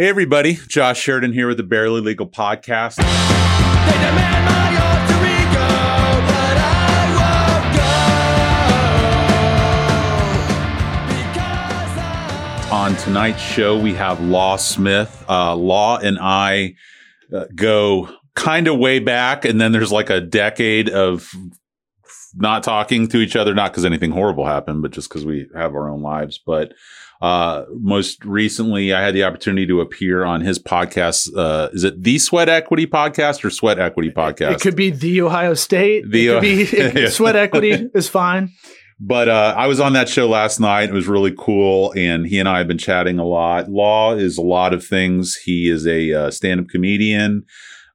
Hey, everybody. Josh Sheridan here with the Barely Legal Podcast. They demand my alter ego, but I won't go. Because I On tonight's show, we have Law Smith. Uh, Law and I uh, go kind of way back, and then there's like a decade of not talking to each other, not because anything horrible happened, but just because we have our own lives. But uh, most recently, I had the opportunity to appear on his podcast. Uh, is it the Sweat Equity Podcast or Sweat Equity Podcast? It could be the Ohio State. The, it could be yeah. sweat equity is fine. But uh, I was on that show last night. It was really cool, and he and I have been chatting a lot. Law is a lot of things. He is a uh, stand-up comedian.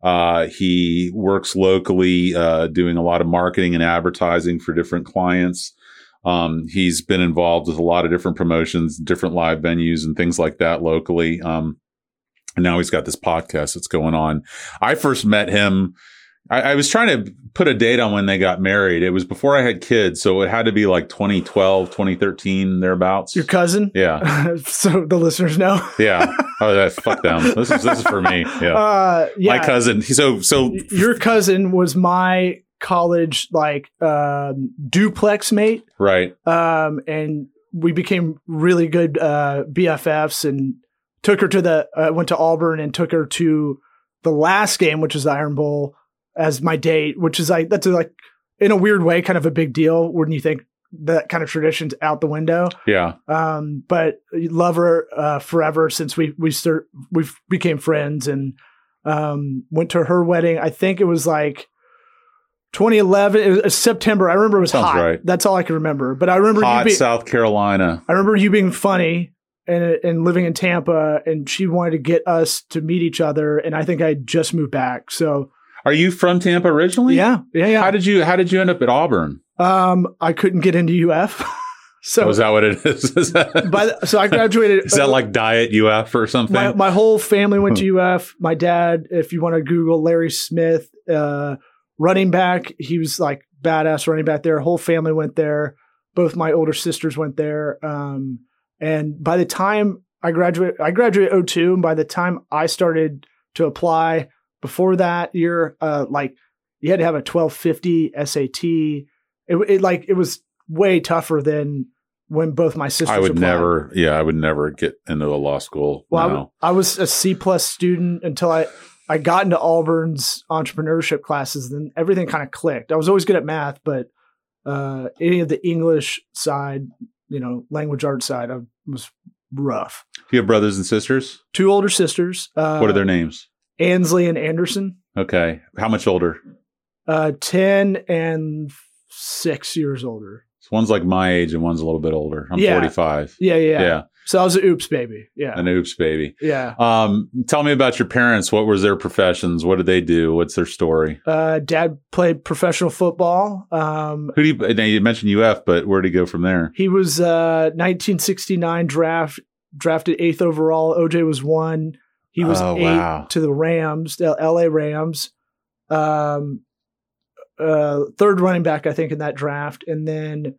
Uh, he works locally, uh, doing a lot of marketing and advertising for different clients. Um, he's been involved with a lot of different promotions, different live venues, and things like that locally. Um, and now he's got this podcast that's going on. I first met him. I, I was trying to put a date on when they got married. It was before I had kids, so it had to be like 2012, 2013, thereabouts. Your cousin. yeah, so the listeners know. yeah. Oh, that, fuck them. This is this is for me. Yeah, Uh, yeah. my cousin. So so Your cousin was my college like um, duplex mate, right. um, and we became really good uh, BFFs. And took her to the uh, went to Auburn and took her to the last game, which is the Iron Bowl, as my date. Which is like that's like in a weird way, kind of a big deal when you think that kind of tradition's out the window. Yeah, um, but love her uh, forever since we we start we became friends and um, went to her wedding. I think it was like 2011. It was September. I remember it was Sounds hot. right. That's all I can remember. But I remember you hot South Carolina. I remember you being funny and and living in Tampa, and she wanted to get us to meet each other. And I think I just moved back, so Are you from Tampa originally? yeah, yeah, yeah. How did you How did you end up at Auburn? um, I couldn't get into UF, so Oh, is that what it is? is that, the, so I graduated. is that like Diet UF or something? my, my whole family went to UF. My dad, if you want to Google Larry Smith, uh, running back, he was like badass running back there. Whole family went there. Both my older sisters went there. Um, and by the time I graduated, I graduated 02. And by the time I started to apply before that year, uh, like you had to have a 1250 SAT. It, it like, it was way tougher than when both my sisters I would applied. never. Yeah, I would never get into a law school. Well, I was a C plus student until I I got into Auburn's entrepreneurship classes. Then everything kind of clicked. I was always good at math, but uh, any of the English side, you know, language arts side, I was rough. Do you have brothers and sisters? Two older sisters. Uh, what are their names? Ansley and Anderson. Okay, how much older? Uh, ten and six years older. So one's like my age and one's a little bit older. I'm Yeah. 45. Yeah, yeah. Yeah, So I was an oops baby. Yeah, an oops baby. yeah. Um, tell me about your parents. What was their professions? What did they do? What's their story? Uh, dad played professional football. Um, Who do you? Now you mentioned UF, but where did he go from there? He was uh 1969 draft drafted eighth overall. OJ was one. He was Oh, eight wow. to the Rams, the LA Rams. Um, uh, third running back, I think, in that draft, and then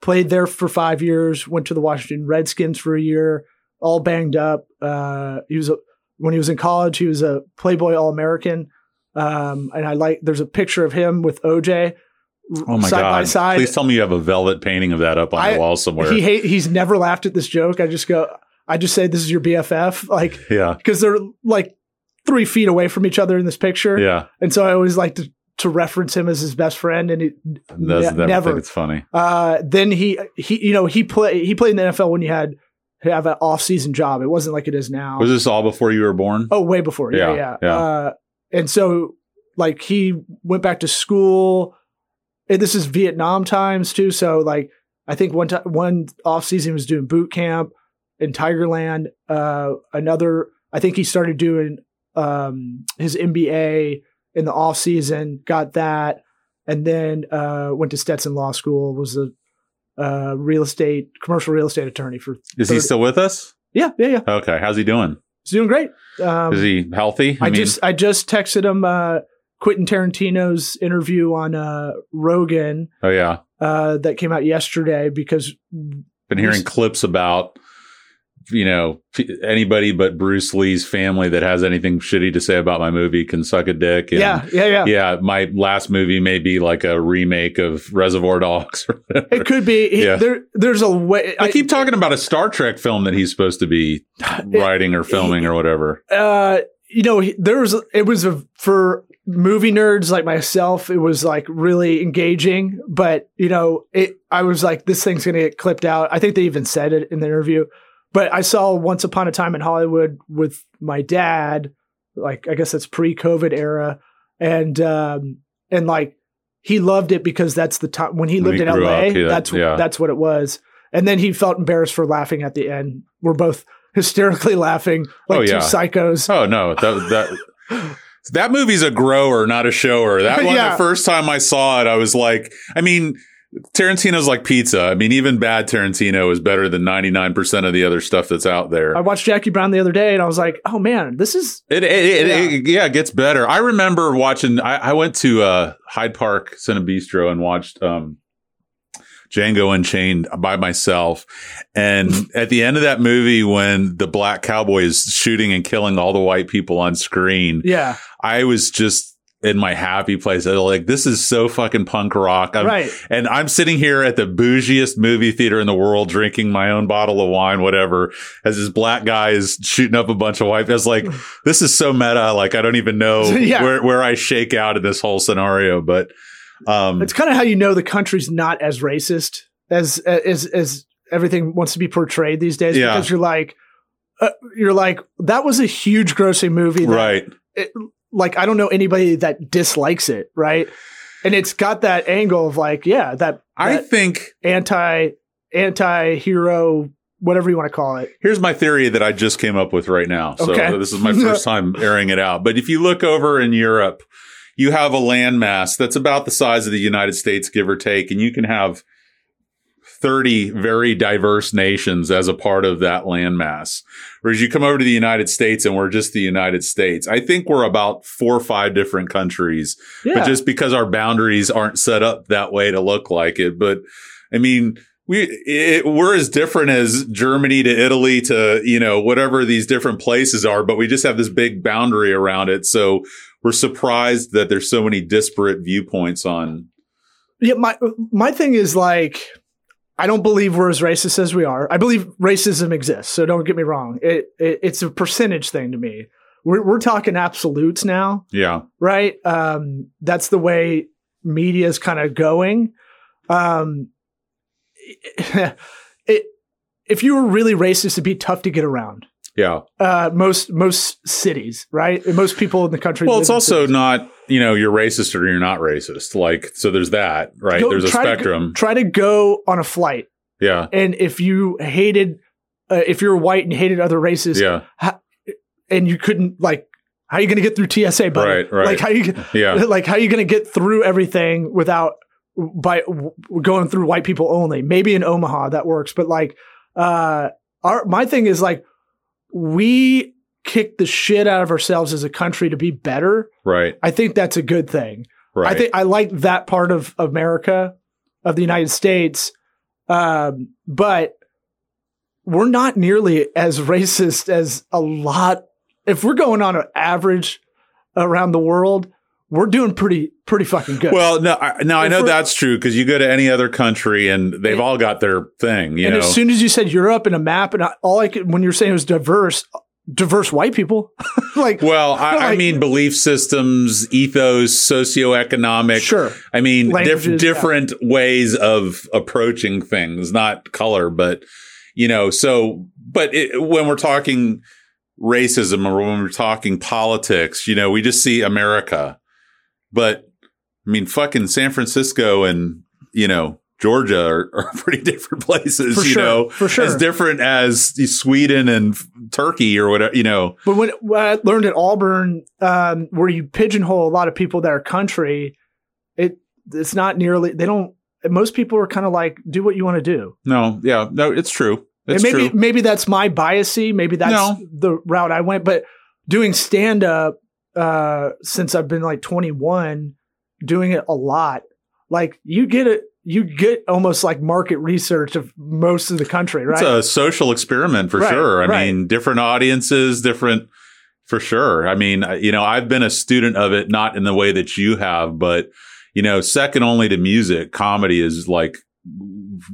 played there for five years. Went to the Washington Redskins for a year, all banged up. Uh, he was a, when he was in college, he was a Playboy All American. Um, and I like there's a picture of him with OJ. Oh my side god! by side. Please tell me you have a velvet painting of that up on I- the wall somewhere. He hate, he's never laughed at this joke. I just go, I just say this is your BFF, like yeah, because they're like three feet away from each other in this picture, yeah. and so I always like to to reference him as his best friend, and he Doesn't ne- never think it's funny. Uh, then he he you know he play he played in the NFL when you had have an off season job. It wasn't like it is now. Was this all before you were born? Oh, way before. Yeah, Yeah, yeah. yeah. Uh, and so, like, he went back to school. And this is Vietnam times too. So, like, I think one time, one off season he was doing boot camp in Tigerland. Uh, another, I think he started doing um, his MBA in the off season. Got that, and then uh, went to Stetson Law School. Was a uh, real estate, commercial real estate attorney for. Is he still with us? Yeah, yeah, yeah. Okay, how's he doing? He's doing great. Um, Is he healthy? I, just I just texted him uh, Quentin Tarantino's interview on uh, Rogan oh yeah, uh, that came out yesterday because been hearing clips about you know, anybody but Bruce Lee's family that has anything shitty to say about my movie can suck a dick. And yeah, yeah, yeah, yeah, my last movie may be like a remake of Reservoir Dogs. It could be. he- Yeah. There, there's a way. I keep talking about a Star Trek film that he's supposed to be writing or filming or whatever. uh, you know, he- there was it was a for movie nerds like myself. It was like really engaging, but you know, it. I was like, this thing's gonna get clipped out. I think they even said it in the interview. But I saw Once Upon a Time in Hollywood with my dad. Like, I guess that's pre-COVID era, and um, and like he loved it because that's the time when he When lived he in LA. up, yeah, that's yeah. that's what it was. And then he felt embarrassed for laughing at the end. We're both hysterically laughing like Oh, two yeah. psychos. Oh no, that that that movie's a grower, not a shower. That one, Yeah. the first time I saw it, I was like, I mean, Tarantino's like pizza. I mean, even bad Tarantino is better than ninety nine percent of the other stuff that's out there. I watched Jackie Brown the other day and I was like, oh man, this is It, it, it, Yeah. it- yeah, gets better. I remember watching. I, I went to uh, Hyde Park Cinebistro and watched um, Django Unchained by myself. And at the end of that movie, when the black cowboy is shooting and killing all the white people on screen, yeah, I was just in my happy place. Was like, this is so fucking punk rock. I'm, right. and I'm sitting here at the bougiest movie theater in the world, drinking my own bottle of wine, whatever, as this black guy is shooting up a bunch of white. I was like, this is so meta. Like, I don't even know Yeah. where, where I shake out in this whole scenario. But, um, It's kind of how you know the country's not as racist as as as everything wants to be portrayed these days. Yeah. Because you're like, uh, you're like, that was a huge grossing movie. That, right. Like, I don't know anybody that dislikes it, right? And it's got that angle of like, yeah, that, I think anti anti hero, whatever you want to call it. here's my theory that I just came up with right now. So Okay. this is my first time airing it out. But if you look over in Europe, you have a landmass that's about the size of the United States, give or take, and you can have 30 very diverse nations as a part of that landmass. Whereas you come over to the United States and we're just the United States. I think we're about four or five different countries Yeah. but just because our boundaries aren't set up that way to look like it. But I mean, we it, we're as different as Germany to Italy to you know whatever these different places are, but we just have this big boundary around it. So we're surprised that there's so many disparate viewpoints on. Yeah, my my thing is like I don't believe we're as racist as we are. I believe racism exists, so don't get me wrong. It, it it's a percentage thing to me. We're we're talking absolutes now, Yeah, right? Um, that's the way media is kind of going. Um, it if you were really racist, it'd be tough to get around. yeah. Uh, most most cities, right? Most people in the country. Well, it's also cities. not you know you're racist or you're not racist. Like so, there's that right. Go- there's a try to spectrum. try to go on a flight yeah, and if you hated uh, if you're white and hated other races yeah, and you couldn't like how are you going to get through TSA buddy? Right, right. like how you yeah. like how are you going to get through everything without by w- going through white people only maybe in Omaha that works but like uh our my thing is like we kick the shit out of ourselves as a country to be better Right, I think that's a good thing right. I think I like that part of America, of the United States, um, but we're not nearly as racist as a lot. If we're going on an average around the world, we're doing pretty pretty fucking good. Well, no, I, now I know that's true because you go to any other country and they've And- all got their thing. You and know, as soon as you said Europe and a map, and I, all I could when you're saying it was diverse, diverse white people, like well, I, I mean belief systems, ethos, socioeconomic. sure, I mean diff- Languages, yeah. different ways of approaching things, not color, but you know. So, but it, when we're talking racism or when we're talking politics, you know, we just see America. But I mean, fucking San Francisco and you know Georgia are, are pretty different places. For you sure, know, for sure. as different as Sweden and Turkey or whatever. You know, But when, when I learned at Auburn, um, where you pigeonhole a lot of people that are country, it it's not nearly. They don't. Most people are kind of like, do what you want to do. no, yeah, no, it's true. It's and maybe true. maybe that's my biasy. Maybe that's No. the route I went. But doing stand up uh, since I've been like 21, doing it a lot, like you get it. You get almost like market research of most of the country, right? It's a social experiment for Right, sure. I right. mean, different audiences, different for sure. I mean, you know, I've been a student of it, not in the way that you have, but you know, second only to music, comedy is like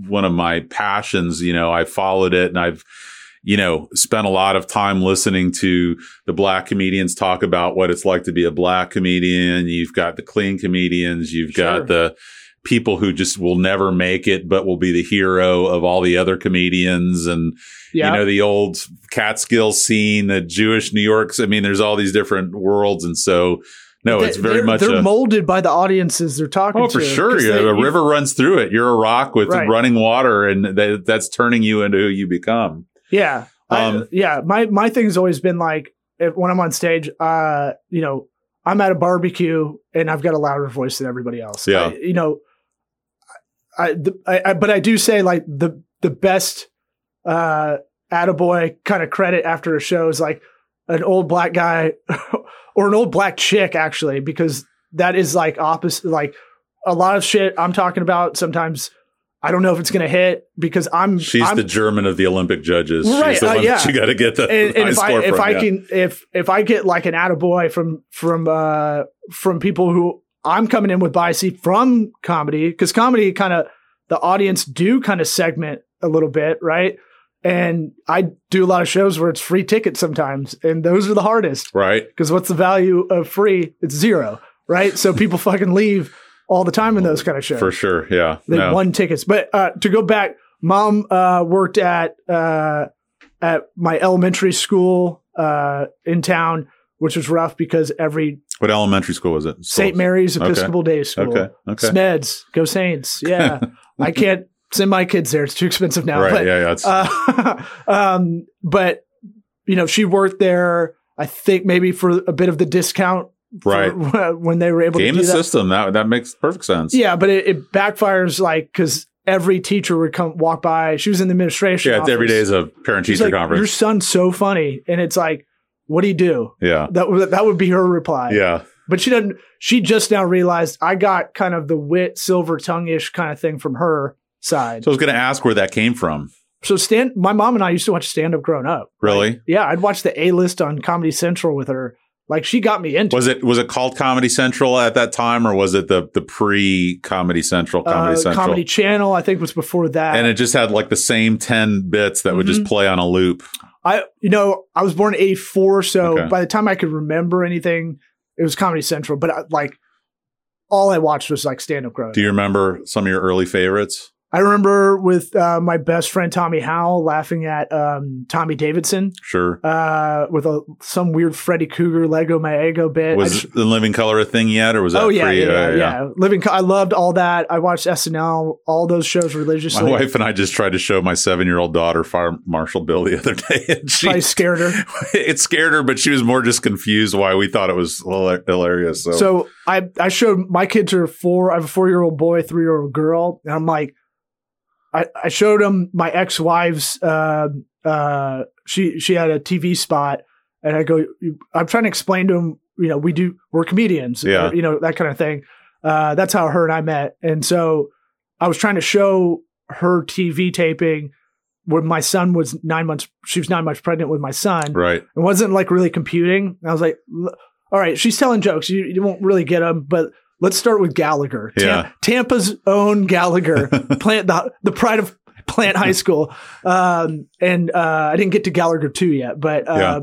one of my passions. You know, I followed it and I've, you know, spent a lot of time listening to the black comedians talk about what it's like to be a black comedian. You've got the clean comedians. You've Sure. got the people who just will never make it, but will be the hero of all the other comedians. And, yeah. you know, the old Catskill scene, the Jewish New York's. I mean, there's all these different worlds. And so, no, They- it's very they're, much they're a, molded by the audiences they're talking Oh, to. for sure, Yeah, they- a river runs through it. You're a rock with Right. running water, and that, that's turning you into who you become. Yeah. I- Um, yeah. My my thing's always been like if, when I'm on stage, uh, you know, I'm at a barbecue and I've got a louder voice than everybody else. Yeah. I- you know, I, the, I, I but I do say like the the best uh attaboy kind of credit after a show is like an old black guy or an old black chick actually because that is like opposite like a lot of shit I'm talking about sometimes I don't know if it's going to hit because I'm She's I'm, the German of the Olympic judges. Right, She's the uh, one yeah. that you got to get the and, and high if I if from, I yeah. can if if I get like an attaboy from from uh from people who I'm coming in with bias from comedy because comedy kind of the audience do kind of segment a little bit right and I do a lot of shows where it's free tickets sometimes and those are the hardest right? because what's the value of free it's zero right so people fucking leave all the time in those kind of shows For sure. Yeah. they won tickets. But uh, to go back, mom uh, worked at uh, at my elementary school uh, in town, which was rough because every What elementary school was it? St. Mary's Okay. Episcopal Day School, Okay. Okay. Smeds, go Saints. Yeah, I can't send my kids there; it's too expensive now. right. But, yeah. Yeah. Uh, um, but you know, she worked there. I think maybe for a bit of the discount, for right. when they were able to Game to the do that. system. That that makes perfect sense. Yeah, but it, it backfires like because every teacher would come walk by. She was in the administration. Yeah. It's every day is a parent teacher like, Your son's so funny, and it's like, what do you do? Yeah. That would that would be her reply. Yeah. but she doesn't. She just now realized I got kind of the wit, silver tongue ish kind of thing from her side. So I was going to ask where that came from. So stand. My mom and I used to watch stand up growing up. Really? Yeah, I'd watch the A list on Comedy Central with her. Like she got me into Was it was it called Comedy Central at that time, or was it the the pre Comedy Central Comedy uh, Central? Comedy Channel. I think was before that. and it just had like the same 10 bits that would Mm-hmm. just play on a loop. I, you know, I was born in '84, so Okay. by the time I could remember anything, it was Comedy Central. But I, like, all I watched was like stand up growing. Do you remember some of your early favorites? I remember with uh, my best friend Tommy Howell laughing at um, Tommy Davidson Sure. uh, with a some weird Freddy Krueger Lego My Ego bit. Was just- the Living Color a thing yet, or was that oh yeah, pre? yeah, uh, yeah, yeah. Living, Co- I loved all that. I watched SNL, all those shows religiously. My wife and I just tried to show my seven year old daughter Fire Marshal Bill the other day, and she Probably scared her. it scared her, but she was more just confused why we thought it was hilarious. So, So I I showed my kids are four. I have a four year old boy, three year old girl, and I'm like, I I showed him my ex wife's. Uh, uh, she she had a TV spot, and I go, I'm trying to explain to him. you know, we do we're comedians, Yeah. you know that kind of thing. Uh, that's how her and I met, and so I was trying to show her TV taping when my son was nine months. She was nine months pregnant with my son, right, it wasn't like really computing. I was like, all right, she's telling jokes. You, you won't really get them, but let's start with Gallagher. Yeah. Tampa's own Gallagher, plant the, the pride of Plant High School. Um, and uh, I didn't get to Gallagher 2 yet, but um, Yeah.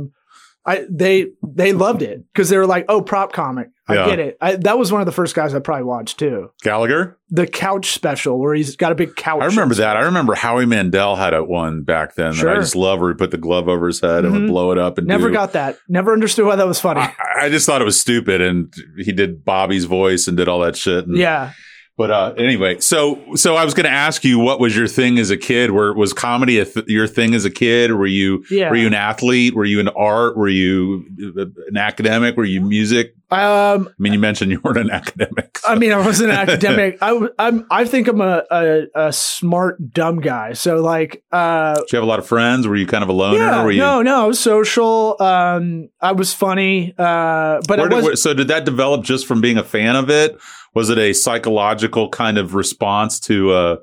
I they they loved it because they were like, oh, prop comic. I Yeah. get it. I, that was one of the first guys I probably watched too. Gallagher. The couch special where he's got a big couch. I remember that. I remember Howie Mandel had a one back then that I just love where he put the glove over his head and Mhm. would blow it up and Never do- got that. Never understood why that was funny. I, I just thought it was stupid, and he did Bobby's voice and did all that shit. And, yeah. But uh, anyway, so so I was going to ask you, what was your thing as a kid? Were was comedy a th- your thing as a kid? Were you Yeah. were you an athlete? Were you in art? Were you uh, an academic? Were you music? Um, I mean, you mentioned you weren't an academic. so- I mean, I wasn't an academic. I, I'm, I think I'm a, a, a smart, dumb guy. So like, uh, Did you have a lot of friends? Were you kind of a loner? yeah, Were you, no, no, I was social. Um, I was funny. Uh, but Where did- was, where- so did that develop just from being a fan of it? Was it a psychological kind of response to? Uh,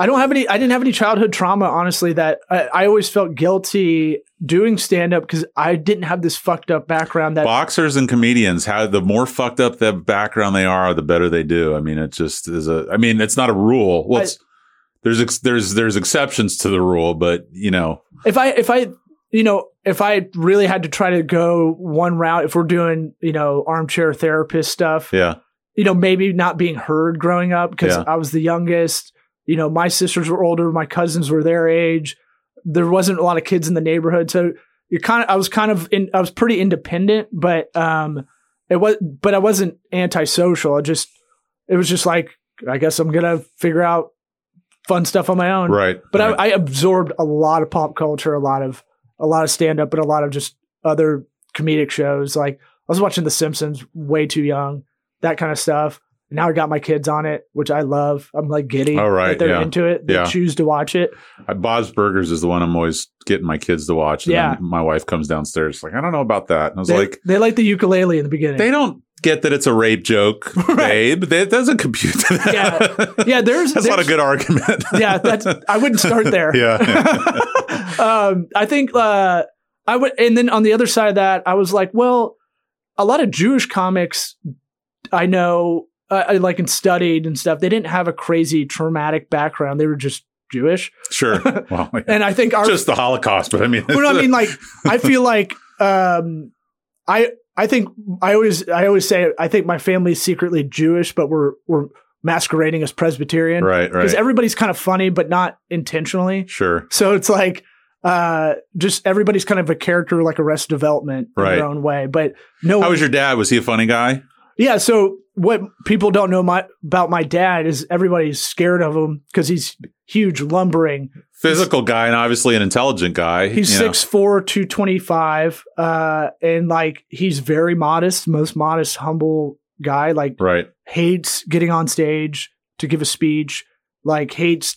I don't have any. I didn't have any childhood trauma. Honestly, that I, I always felt guilty doing stand up because I didn't have this fucked up background. That boxers and comedians, how the more fucked up the background they are, the better they do. I mean, it just is a. I mean, it's not a rule. Well, I- there's ex, there's there's exceptions to the rule, but you know, if I if I you know if I really had to try to go one route, if we're doing you know armchair therapist stuff, yeah, you know maybe not being heard growing up because Yeah. I was the youngest. You know, my sisters were older, my cousins were their age. There wasn't a lot of kids in the neighborhood, so you're kind of. I was kind of in. I was pretty independent, but um, it was. But I wasn't antisocial. I just. It was just like I guess I'm gonna figure out fun stuff on my own. right. But right. I, I absorbed a lot of pop culture, a lot of a lot of stand up, but a lot of just other comedic shows. Like I was watching The Simpsons way too young, that kind of stuff. Now I got my kids on it, which I love. I'm like giddy. Oh, right, that they're yeah. into it. They Yeah. choose to watch it. I- Bob's Burgers is the one I'm always getting my kids to watch. And Yeah. then my wife comes downstairs like, I don't know about that. And I was They, like, they like the ukulele in the beginning. they don't get that it's a rape joke, babe. That doesn't compute. Yeah. yeah, there's That's not a good argument. yeah, that's I wouldn't start there. yeah. um, I think uh, I would, and then on the other side of that, I was like, well, a lot of Jewish comics I know, uh, I like and studied and stuff. They didn't have a crazy traumatic background. They were just Jewish, Sure. Well, and I think our. just the Holocaust, but I mean, well, I mean, like, I feel like, um, I I think I always I always say I think my family's secretly Jewish, but we're we're masquerading as Presbyterian right, Right. because everybody's kind of funny, but not intentionally. sure. So it's like uh just everybody's kind of a character like Arrested Development in Right. their own way. But no How was your dad? Was he a funny guy? Yeah, so what people don't know my about my dad is everybody's scared of him because he's huge lumbering. Physical guy and obviously an intelligent guy. He's know. six four, two twenty five, uh, and like he's very modest, most modest, humble guy. Like Right. hates getting on stage to give a speech. Like hates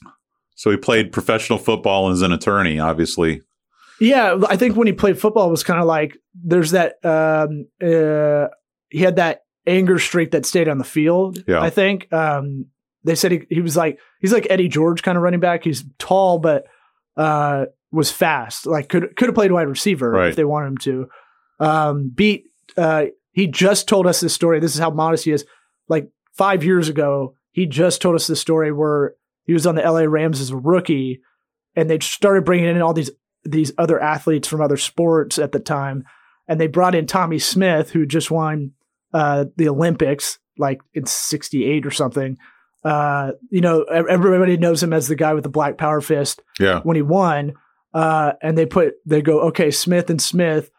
So he played professional football and is an attorney, obviously. Yeah, I think when he played football, it was kind of like there's that. Um, uh, he had that anger streak that stayed on the field. Yeah. I think um, they said he, he was like he's like Eddie George kind of running back. He's tall, but uh, was fast. Like could could have played wide receiver Right. if they wanted him to. Um, beat. Uh, he just told us this story. This is how modest he is. Like five years ago, he just told us this story where he was on the LA Rams as a rookie, and they started bringing in all these these other athletes from other sports at the time, and they brought in Tommie Smith, who just won uh, the Olympics, like in '68 or something. Uh, you know, everybody knows him as the guy with the black power fist Yeah. when he won. Uh, and they put they go, okay, Smith and Smith,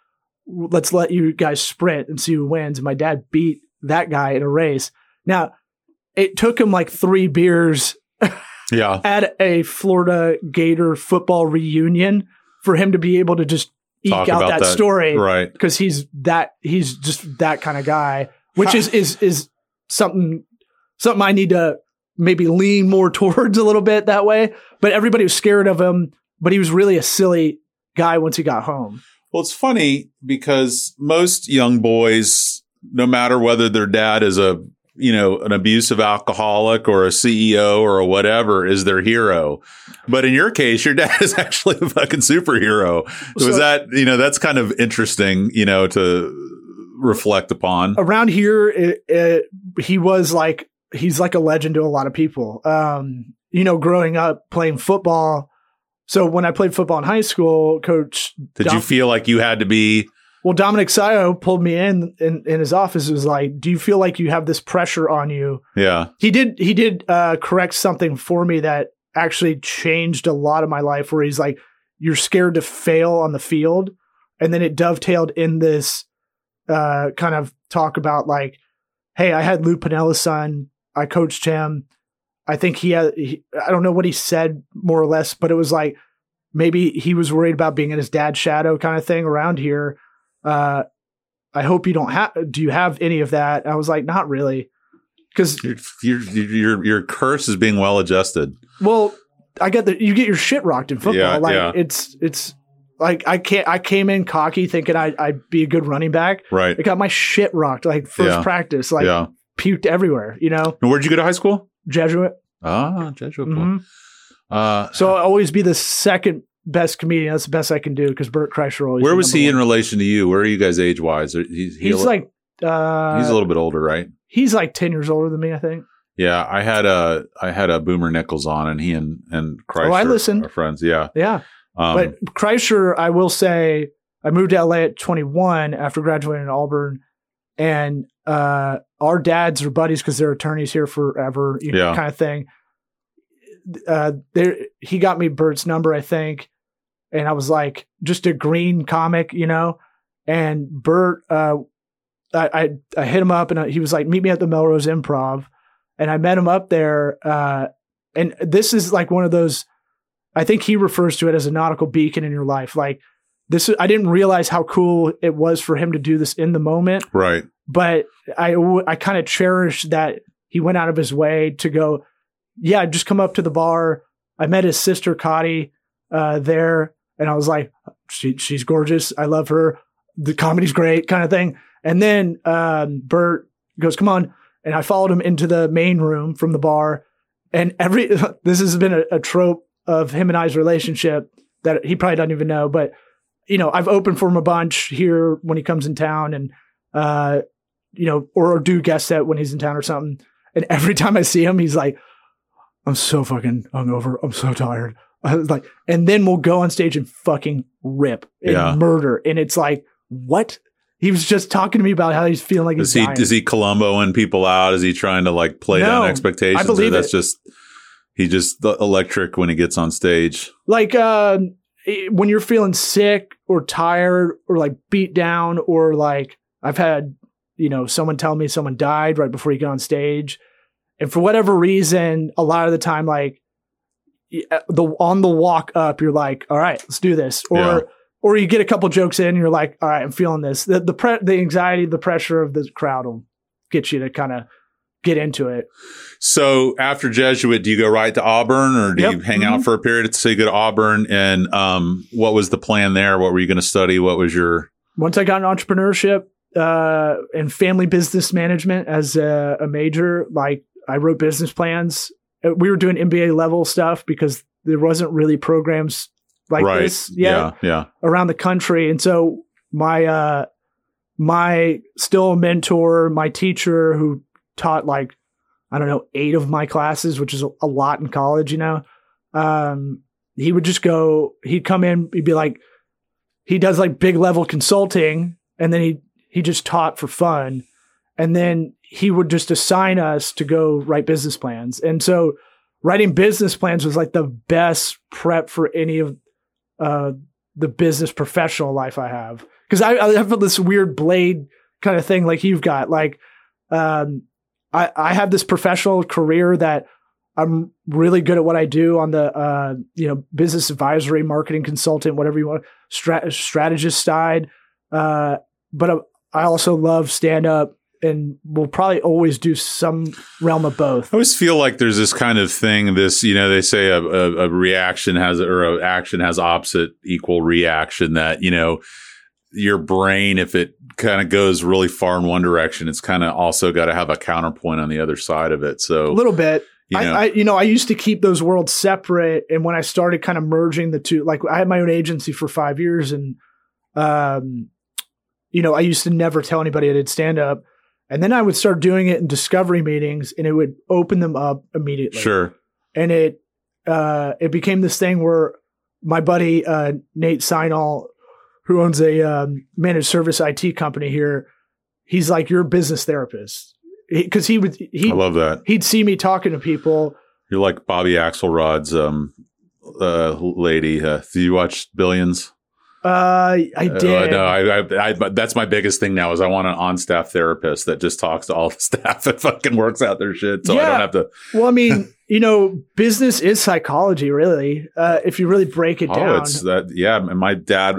let's let you guys sprint and see who wins. And my dad beat that guy in a race. Now, it took him like three beers Yeah. at a Florida Gator football reunion for him to be able to just eke Talk out about that, that. story Right. because he's that he's just that kind of guy, which is is is something something I need to maybe lean more towards a little bit that way. But everybody was scared of him, but he was really a silly guy once he got home. Well, it's funny because most young boys, no matter whether their dad is a you know an abusive alcoholic or a CEO or a whatever, is their hero. But in your case, your dad is actually a fucking superhero. Was So- that you know that's kind of interesting, you know, to reflect upon. Around here, it, it, he was like he's like a legend to a lot of people. Um, you know, growing up playing football. So when I played football in high school, coach Did Dom- you feel like you had to be? Well, Dominick Ciao pulled me in, in in his office. Was like, "Do you feel like you have this pressure on you?" Yeah. He did. He did uh, correct something for me that actually changed a lot of my life. Where he's like, "You're scared to fail on the field," and then it dovetailed in this uh, kind of talk about like, "Hey, I had Lou Piniella's son. I coached him. I think he had. He, I don't know what he said more or less, but it was like maybe he was worried about being in his dad's shadow kind of thing around here." Uh, I hope you don't have. Do you have any of that? I was like, not really, because Your, your your your curse is being well adjusted. well, I get the you get your shit rocked in football. Yeah, like yeah. it's it's like I can't. I came in cocky thinking I I'd be a good running back. Right. I got my shit rocked like first Yeah. practice, like yeah. puked everywhere. You know, And where'd you go to high school? Jesuit. Ah, Jesuit. Mhm. Uh, So I'll always be the second best comedian. That's the best I can do because Bert Kreischer always. where was he in relation to you? Where are you guys age wise? He's, he He's a, like uh, he's a little bit older, right? he's like ten years older than me. I think. Yeah, I had a I had a Boomer Nichols on, and he and and Kreischer Oh, I listened. are friends. Yeah, Yeah, um, but Kreischer, I will say, I moved to LA at 21 after graduating in Auburn, and uh, our dads are buddies because they're attorneys here forever, you know, Yeah. kind of thing. Uh, there, he got me Bert's number, I think, and I was like, just a green comic, you know. And Bert, uh, I, I I hit him up, and I, he was like, "Meet me at the Melrose Improv," and I met him up there. Uh, and this is like one of those. I think he refers to it as a nautical beacon in your life. Like this, I didn't realize how cool it was for him to do this in the moment, right. but I I kind of cherish that he went out of his way to go. Yeah, just come up to the bar. I met his sister Cotty uh, there, and I was like, she, she's gorgeous. I love her. The comedy's great, kind of thing. And then um, Bert goes, "Come on!" And I followed him into the main room from the bar. And every this has been a, a trope of him and I's relationship that he probably doesn't even know. But you know, I've opened for him a bunch here when he comes in town, and uh, you know, or do guest set when he's in town or something. And every time I see him, he's like, "I'm so fucking hungover. I'm so tired." I was like, and then we'll go on stage and fucking rip and Yeah. murder, and it's like, what? He was just talking to me about how he's feeling like Is he's he dying. is he Columboing people out? Is he trying to like play down expectations? I believe or that's it. just he just the electric when he gets on stage. like uh, when you're feeling sick or tired or like beat down or like I've had you know someone tell me someone died right before you get on stage, and for whatever reason, a lot of the time like the on the walk up, you're like, all right, let's do this, or Yeah. or you get a couple jokes in, and you're like, all right, I'm feeling this. The the pre- the anxiety, the pressure of the crowd will get you to kind of get into it. So after Jesuit, do you go right to Auburn, or do Yep. you hang out Mhm. for a period? So you go to Auburn, and um, what was the plan there? What were you going to study? What was your once I got in entrepreneurship uh, and family business management as a, a major, like I wrote business plans. Uh, We were doing MBA level stuff because there wasn't really programs like right? this yeah, yeah. around the country. And so my uh, my still mentor, my teacher who taught like I don't know eight of my classes, which is a, a lot in college, you know. Um, he would just go. He'd come in. He'd be like, he does like big level consulting, and then he he just taught for fun, and then he would just assign us to go write business plans, and so writing business plans was like the best prep for any of uh, the business professional life I have because I, I have this weird blade kind of thing like you've got. Like, um, I I have this professional career that I'm really good at what I do on the uh, you know business advisory, marketing consultant, whatever you want, strat- strategist side. Uh, but I, I also love stand up and we'll probably always do some realm of both. I always feel like there's this kind of thing. This, you know, they say a, a, a reaction has or a action has opposite equal reaction. That you know, your brain, if it kind of goes really far in one direction, it's kind of also got to have a counterpoint on the other side of it. So a little bit. you know, I, I, you know, I used to keep those worlds separate, and when I started kind of merging the two, like I had my own agency for five years, and um, you know, I used to never tell anybody I did stand up, and then I would start doing it in discovery meetings, and it would open them up immediately. sure, and it uh, it became this thing where my buddy uh, Nate Seinall, who owns a um, managed service IT company here, he's like your business therapist because he, would he I love that. he'd see me talking to people. You're like Bobby Axelrod's um, uh, lady. Uh, do you watch Billions? Uh, I Uh, did. no, I, I, I, but that's my biggest thing now is I want an on-staff therapist that just talks to all the staff and fucking works out their shit, so I don't have to. Well, I mean, you know, business is psychology, really. Uh, if you really break it Oh, down. it's that. Yeah, and my dad,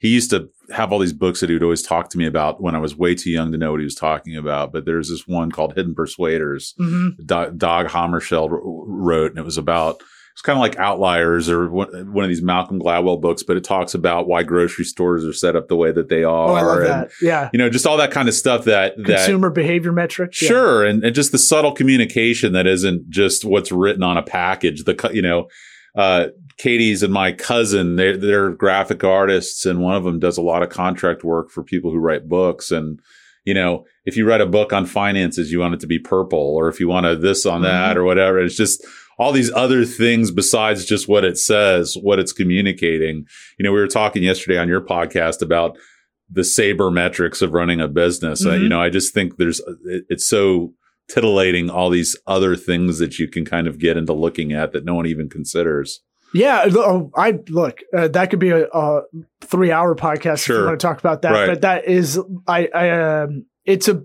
he used to have all these books that he would always talk to me about when I was way too young to know what he was talking about. But there's this one called Hidden Persuaders. hmm Do- Dag Hammarskjöld wrote, and it was about it's kind of like Outliers or one, one of these Malcolm Gladwell books, but it talks about why grocery stores are set up the way that they are. Oh, I love and, that. Yeah. You know, just all that kind of stuff that that Consumer behavior metrics. yeah. Sure, and, and just the subtle communication that isn't just what's written on a package. The you know, uh, Katie's and my cousin, they they're graphic artists, and one of them does a lot of contract work for people who write books. And you know, if you write a book on finances, you want it to be purple, or if you want a this on that, or whatever. It's just all these other things besides just what it says, what it's communicating. You know, we were talking yesterday on your podcast about the sabermetrics of running a business. Uh, Mhm. you know, I just think there's it, it's so titillating all these other things that you can kind of get into looking at that no one even considers. Yeah, oh, I look. Uh, that could be a, a three-hour podcast if you want to talk about that. Right. But that is, I, I, um, it's a,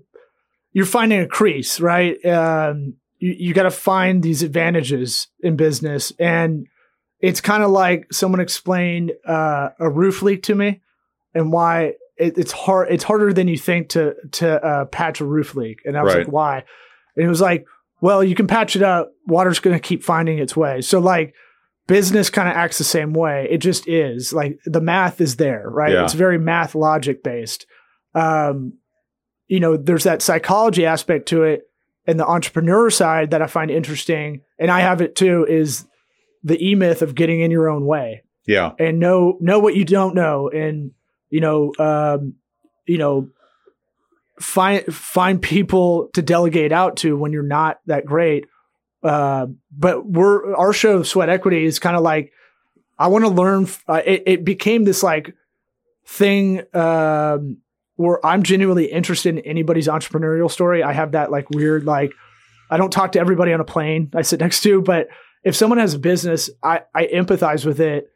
you're finding a crease, right? Um, you you got to find these advantages in business, and it's kind of like someone explained uh, a roof leak to me, and why it, it's hard. It's harder than you think to to uh, patch a roof leak, and I was Right. like, why? And it was like, well, you can patch it up. Water's going to keep finding its way. So like business kind of acts the same way. It just is like the math is there, right? Yeah. It's very math logic based. Um, you know, there's that psychology aspect to it and the entrepreneur side that I find interesting. And I have it too is the e myth of getting in your own way Yeah, and know, know what you don't know. And, you know, um, you know, find, find people to delegate out to when you're not that great uh, but we're our show sweat equity is kind of like i want to learn uh, it, it became this like thing um, where i'm genuinely interested in anybody's entrepreneurial story i have that like weird like i don't talk to everybody on a plane i sit next to but if someone has a business i i empathize with it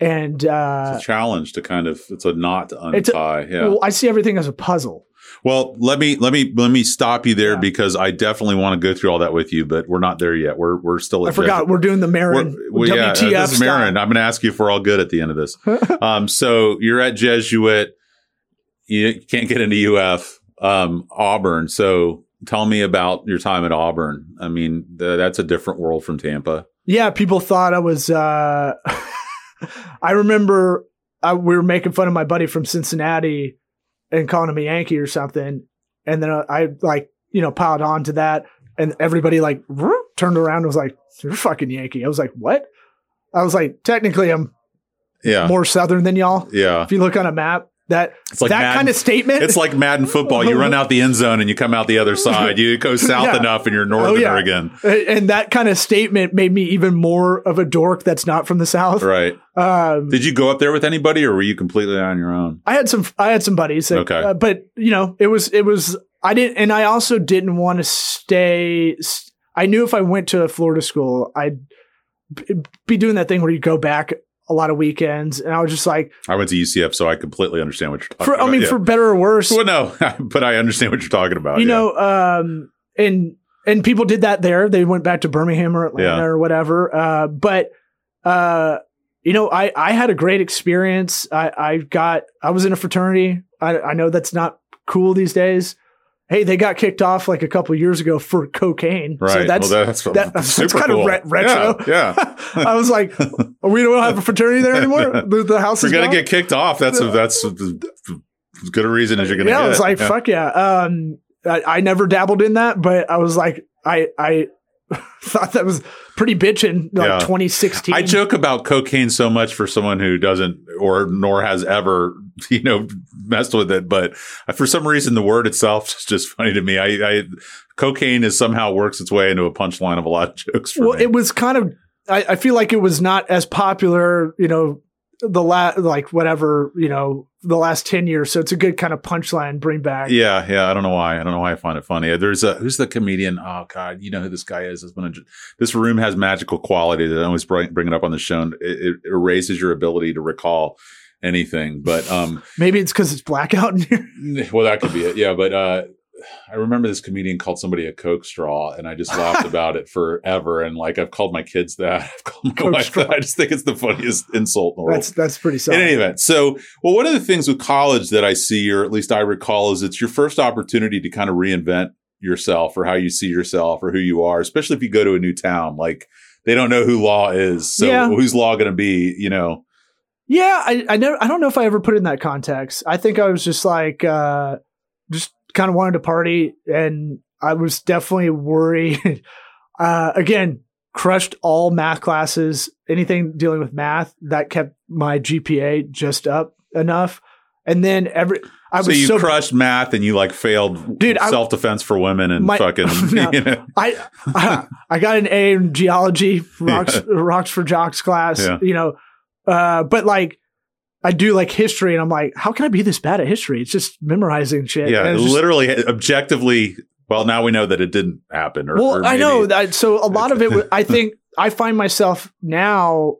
and uh it's a challenge to kind of it's a knot to It's a- untie. yeah. well, i see everything as a puzzle Well, let me let me let me stop you there Yeah. because I definitely want to go through all that with you, but we're not there yet. We're we're still. i At forgot we're doing the Marin well, yeah, this is. Marin. I'm going to ask you if we're all good at the end of this. um, so you're at Jesuit. You can't get into UF, um, Auburn. So tell me about your time at Auburn. I mean, th- that's a different world from Tampa. Yeah, people thought I was. Uh, I remember I, we were making fun of my buddy from Cincinnati and calling him a Yankee or something, and then I like you know piled on to that, and everybody like whoop, turned around and was like, "You're fucking Yankee." I was like, "What?" I was like, "Technically, I'm Yeah, more southern than y'all." yeah. If you look on a map, that It's like that Madden- kind of statement. It's like Madden football. You run out the end zone and you come out the other side. You go south Yeah. enough and you're northerner yeah. again. and that kind of statement made me even more of a dork that's not from the south. Right. Um, Did you go up there with anybody or were you completely on your own? I had some I had some buddies. that- Okay. uh, but you know, it was it was I didn't and I also didn't want to stay I knew if I went to a Florida school, I'd be doing that thing where you go back a lot of weekends and I was just like I went to UCF, so I completely understand what you're talking for about. I mean Yeah. for better or worse, well, no, but I understand what you're talking about. you yeah. know, um and and people did that there. They went back to Birmingham or Atlanta Yeah. or whatever. Uh but uh you know, I I had a great experience. I I got I was in a fraternity. I I know that's not cool these days. Hey, they got kicked off like a couple years ago for cocaine. right? So that's well, that's that- that's super kind of re- retro. Yeah, yeah. I was like, we don't have a fraternity there anymore. The, the house is gonna get kicked off, that's a, that's as good a reason as you're gonna get. yeah, get. I was like, Yeah. fuck yeah. Um, I, I never dabbled in that, but I was like, I I thought that was pretty bitching like Yeah. 2016. I joke about cocaine so much for someone who doesn't or nor has ever, you know, messed with it. But for some reason, the word itself is just funny to me. I, I cocaine is somehow works its way into a punchline of a lot of jokes. For well, me. it was kind of. I, I feel like it was not as popular, you know, the last like whatever, you know, the last ten years. So it's a good kind of punchline bring back. yeah, yeah. I don't know why. I don't know why I find it funny. There's a who's the comedian? Oh God, you know who this guy is. This, one, this room has magical quality that I always bring, bring it up on the show. And it, it erases your ability to recall anything. But um, Maybe it's because it's blackout in here. well, that could be it. Yeah, but uh, I remember this comedian called somebody a coke straw, and I just laughed about it forever. And like I've called my kids that, I've called my Coke wife straw. that. I just think it's the funniest insult in the world. That's that's pretty in any event, so well, one of the things with college that I see, or at least I recall, is it's your first opportunity to kind of reinvent yourself or how you see yourself or who you are, especially if you go to a new town. Like they don't know who law is, so Yeah. who's law going to be? You know, Yeah, I I never I don't know if I ever put it in that context. I think I was just like uh just kind of wanted to party and I was definitely worried. uh again, crushed all math classes, anything dealing with math that kept my GPA just up enough. And then every I so was you so crushed math and you like failed Dude, self defense for women and My- fucking No. you know. I, I I got an A in geology, rocks rocks for jocks class, Yeah. you know. Uh, but like I do like history, and I'm like, how can I be this bad at history? It's just memorizing shit. yeah, just- literally objectively. Well, now we know that it didn't happen. Or, well, or I know that. So a lot of it, I think, I find myself now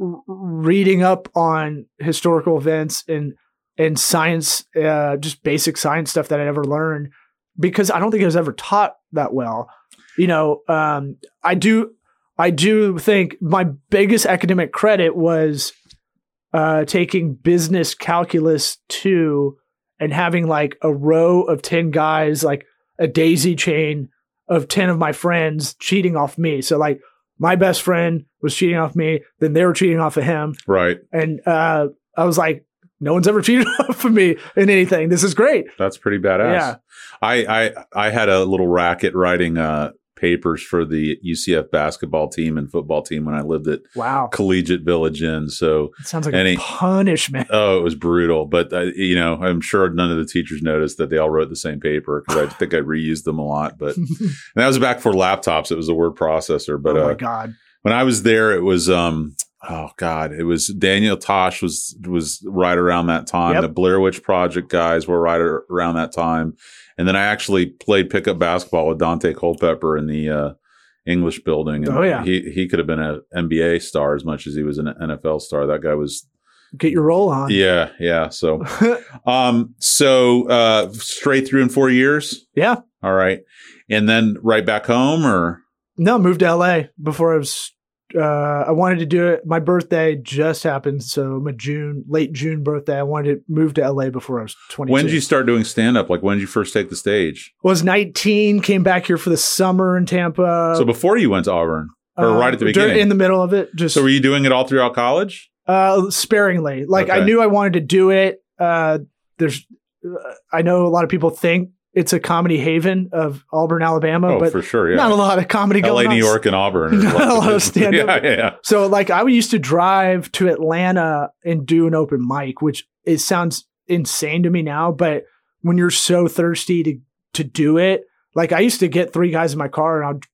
r- reading up on historical events and and science, uh, just basic science stuff that I never learned because I don't think it was ever taught that well. You know, um, I do, I do think my biggest academic credit was uh, taking business calculus two and having like a row of ten guys, like a daisy chain of 10 of my friends cheating off me. So like my best friend was cheating off me, then they were cheating off of him. right. And uh, I was like, no one's ever cheated off of me in anything. This is great. That's pretty badass. Yeah. I, I I had a little racket writing uh papers for the UCF basketball team and football team when I lived at Wow. Collegiate Village Inn. So It sounds like Any- a punishment. oh, it was brutal. But uh, you know, I'm sure none of the teachers noticed that they all wrote the same paper because I think I reused them a lot. But and that was back for laptops. It was a word processor. But oh my uh, God. when I was there, it was um oh god, it was Daniel Tosh was was right around that time. Yep. The Blair Witch Project guys were right ar- around that time, and then I actually played pickup basketball with Dante Culpepper in the uh, English building. And Oh, yeah. he he could have been an NBA star as much as he was an NFL star. That guy was Get your roll on. yeah yeah. So um so uh straight through in four years. yeah. All right, and then right back home or No, moved to LA before I was. Uh, I wanted to do it. My birthday just happened, so my June, late June birthday. I wanted to move to LA before I was twenty. when did you start doing stand up? Like when did you first take the stage? was 19, came back here for the summer in Tampa. So before you went to Auburn, or Uh, right at the beginning. in the middle of it, just so were you doing it all throughout college? uh, sparingly. Like I knew I wanted to do it. Uh, there's, uh, I know a lot of people think it's a comedy haven of Auburn, Alabama, oh, but for sure. Yeah. not a lot of comedy LA, going on. New York, and Auburn. Not a lot of stand-up. Yeah, yeah, yeah. So like I used to drive to Atlanta and do an open mic, which it sounds insane to me now, but when you're so thirsty to to do it, like I used to get three guys in my car and I'd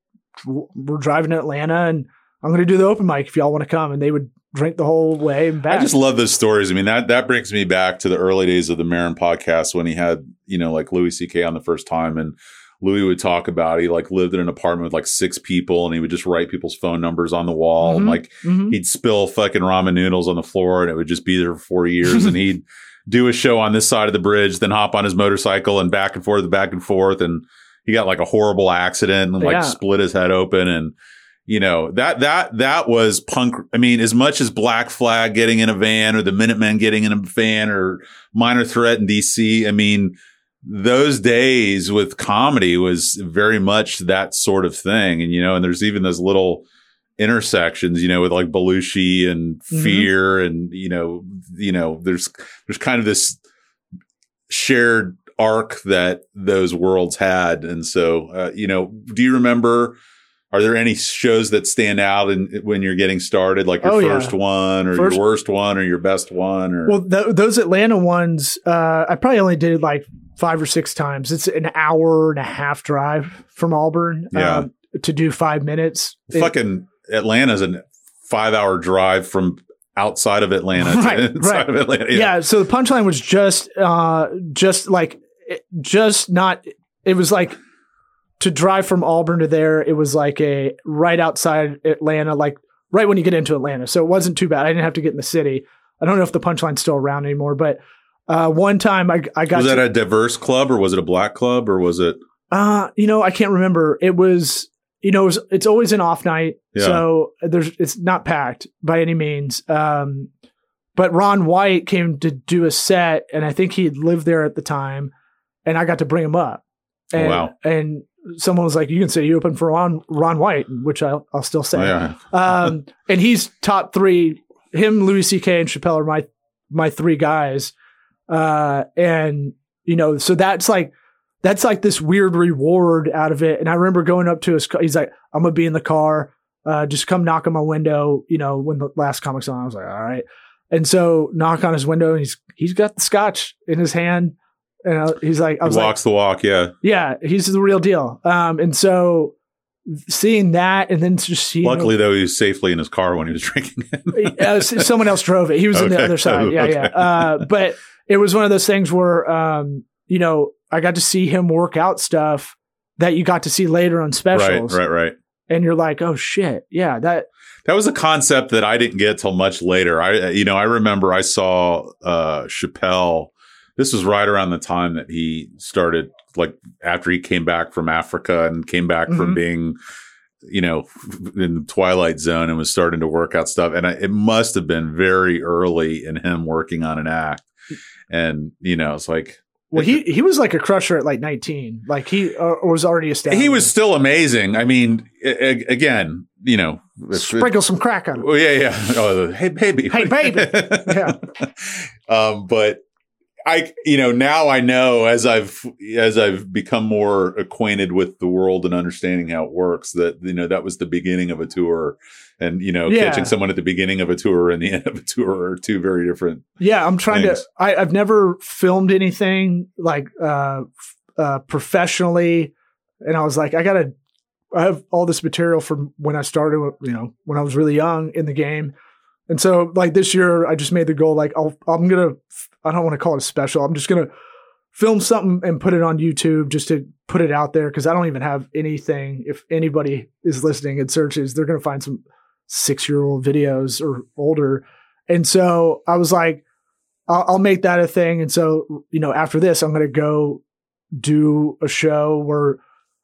we're driving to Atlanta and I'm going to do the open mic if y'all want to come and they would drink the whole way and back. I just love those stories. I mean, that that brings me back to the early days of the Maron podcast when he had, you know, like Louis C.K. on the first time and Louis would talk about he like lived in an apartment with like six people and he would just write people's phone numbers on the wall and Mhm. like Mhm. he'd spill fucking ramen noodles on the floor and it would just be there for four years and he'd do a show on this side of the bridge, then hop on his motorcycle and back and forth, back and forth. And he got like a horrible accident and like Yeah. split his head open. And, you know, that, that, that was punk. I mean, as much as Black Flag getting in a van or the Minutemen getting in a van or Minor Threat in DC, I mean, those days with comedy was very much that sort of thing. And, you know, and there's even those little, intersections, you know, with like Belushi and Mhm. fear and, you know, you know, there's, there's kind of this shared arc that those worlds had. And so, uh, you know, do you remember, are there any shows that stand out in, when you're getting started, like your Oh, yeah. first one or First- your worst one or your best one or? Well, th- those Atlanta ones, uh, I probably only did like five or six times. It's an hour and a half drive from Auburn Yeah. um, to do five minutes. It- fucking Atlanta's a five hour drive from outside of Atlanta Right, right. of Atlanta. yeah. So the punchline was just, uh, just like, just not. It was like to drive from Auburn to there. It was like a right outside Atlanta, like right when you get into Atlanta. So it wasn't too bad. I didn't have to get in the city. I don't know if the punchline's still around anymore, but Uh, one time I, I got Was to, that a diverse club or was it a black club or was it? uh, you know, I can't remember. It was, you know, it was, it's always an off night. Yeah. So there's, it's not packed by any means. Um, but Ron White came to do a set and I think he had lived there at the time and I got to bring him up. Oh, And, wow. and someone was like, you can say you open for Ron, Ron White, which I'll, I'll still say. Oh, yeah. um, and he's top three. Him, Louis C.K. and Chappelle are my my three guys. Uh, and you know, so that's like that's like this weird reward out of it. And I remember going up to his. He's like, "I'm gonna be in the car. Uh, just come knock on my window." You know, when the last comic's on, I was like, "All right." And so knock on his window, and he's he's got the scotch in his hand, and I, he's like, "I He was like, walks the walk. Yeah. yeah, he's the real deal." Um, and so seeing that, and then just seeing Luckily, though, he was safely in his car when he was drinking it. uh, someone else drove it. He was on the other side. Yeah, yeah. Uh, but it was one of those things where, um, you know, I got to see him work out stuff that you got to see later on right, specials, right, right. and you're like, oh shit, yeah, that That was a concept that I didn't get till much later. I, you know, I remember I saw uh, Chappelle. This was right around the time that he started, like after he came back from Africa and came back from Mhm. being, you know, in the Twilight Zone and was starting to work out stuff. And I, it must have been very early in him working on an act. And you know, it's like well, he he was like a crusher at like 19, like he uh, was already established. he was still amazing. I mean, a- a- again, you know, sprinkle some crack on. it. Oh yeah, yeah. Oh, hey baby, Hey, baby. Yeah. Um, but I, you know, now I know as I've as I've become more acquainted with the world and understanding how it works that you know that was the beginning of a tour, and you know, Yeah. catching someone at the beginning of a tour and the end of a tour are two very different. Yeah, I'm trying Thanks. to. I, I've never filmed anything like uh, uh, professionally, and I was like, I gotta. I have all this material from when I started. You know, when I was really young in the game, and so like this year, I just made the goal. Like, I'll, I'm gonna. I don't want to call it a special. I'm just gonna film something and put it on YouTube just to put it out there because I don't even have anything. If anybody is listening and searches, they're gonna find some six year old videos or older. And so I was like, I'll, I'll make that a thing. And so, you know, after this, I'm to go do a show where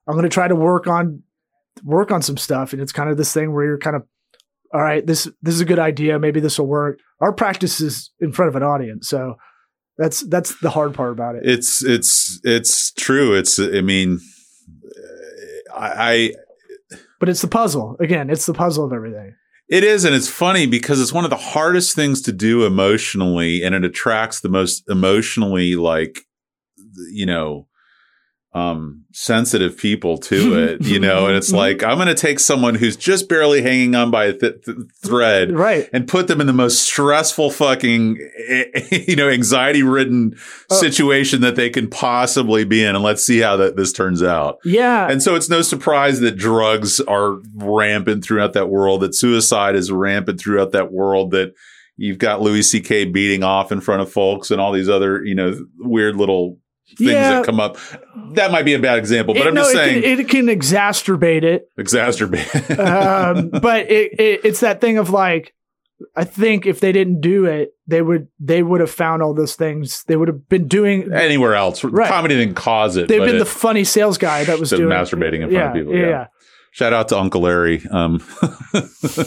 I'm to try to work on, work on some stuff. And it's kind of this thing where you're kind of, all right, this, this is a good idea. Maybe this will work. Our practice is in front of an audience. So that's, that's the hard part about it. It's it's it's true. It's I mean, I, I But it's the puzzle. Again, it's the puzzle of everything. It is, and it's funny because it's one of the hardest things to do emotionally, and it attracts the most emotionally, like, you know, um, sensitive people to it, you know, and it's like, I'm going to take someone who's just barely hanging on by a th- th- thread Right. and put them in the most stressful fucking, you know, anxiety ridden Oh. situation that they can possibly be in. And let's see how that this turns out. Yeah. And so it's no surprise that drugs are rampant throughout that world, that suicide is rampant throughout that world, that you've got Louis C.K. beating off in front of folks and all these other, you know, weird little things Yeah. that come up. That might be a bad example, but It- I'm no, just it saying can, it can exacerbate it. exacerbate. um, but it, it, it's that thing of like, I think if they didn't do it, they would they would have found all those things. They would have been doing. Anywhere else, Right. comedy didn't cause it. They've been it- the funny sales guy that was doing masturbating in front yeah, of people. Yeah, Yeah. Shout out to Uncle Larry. Um, uh,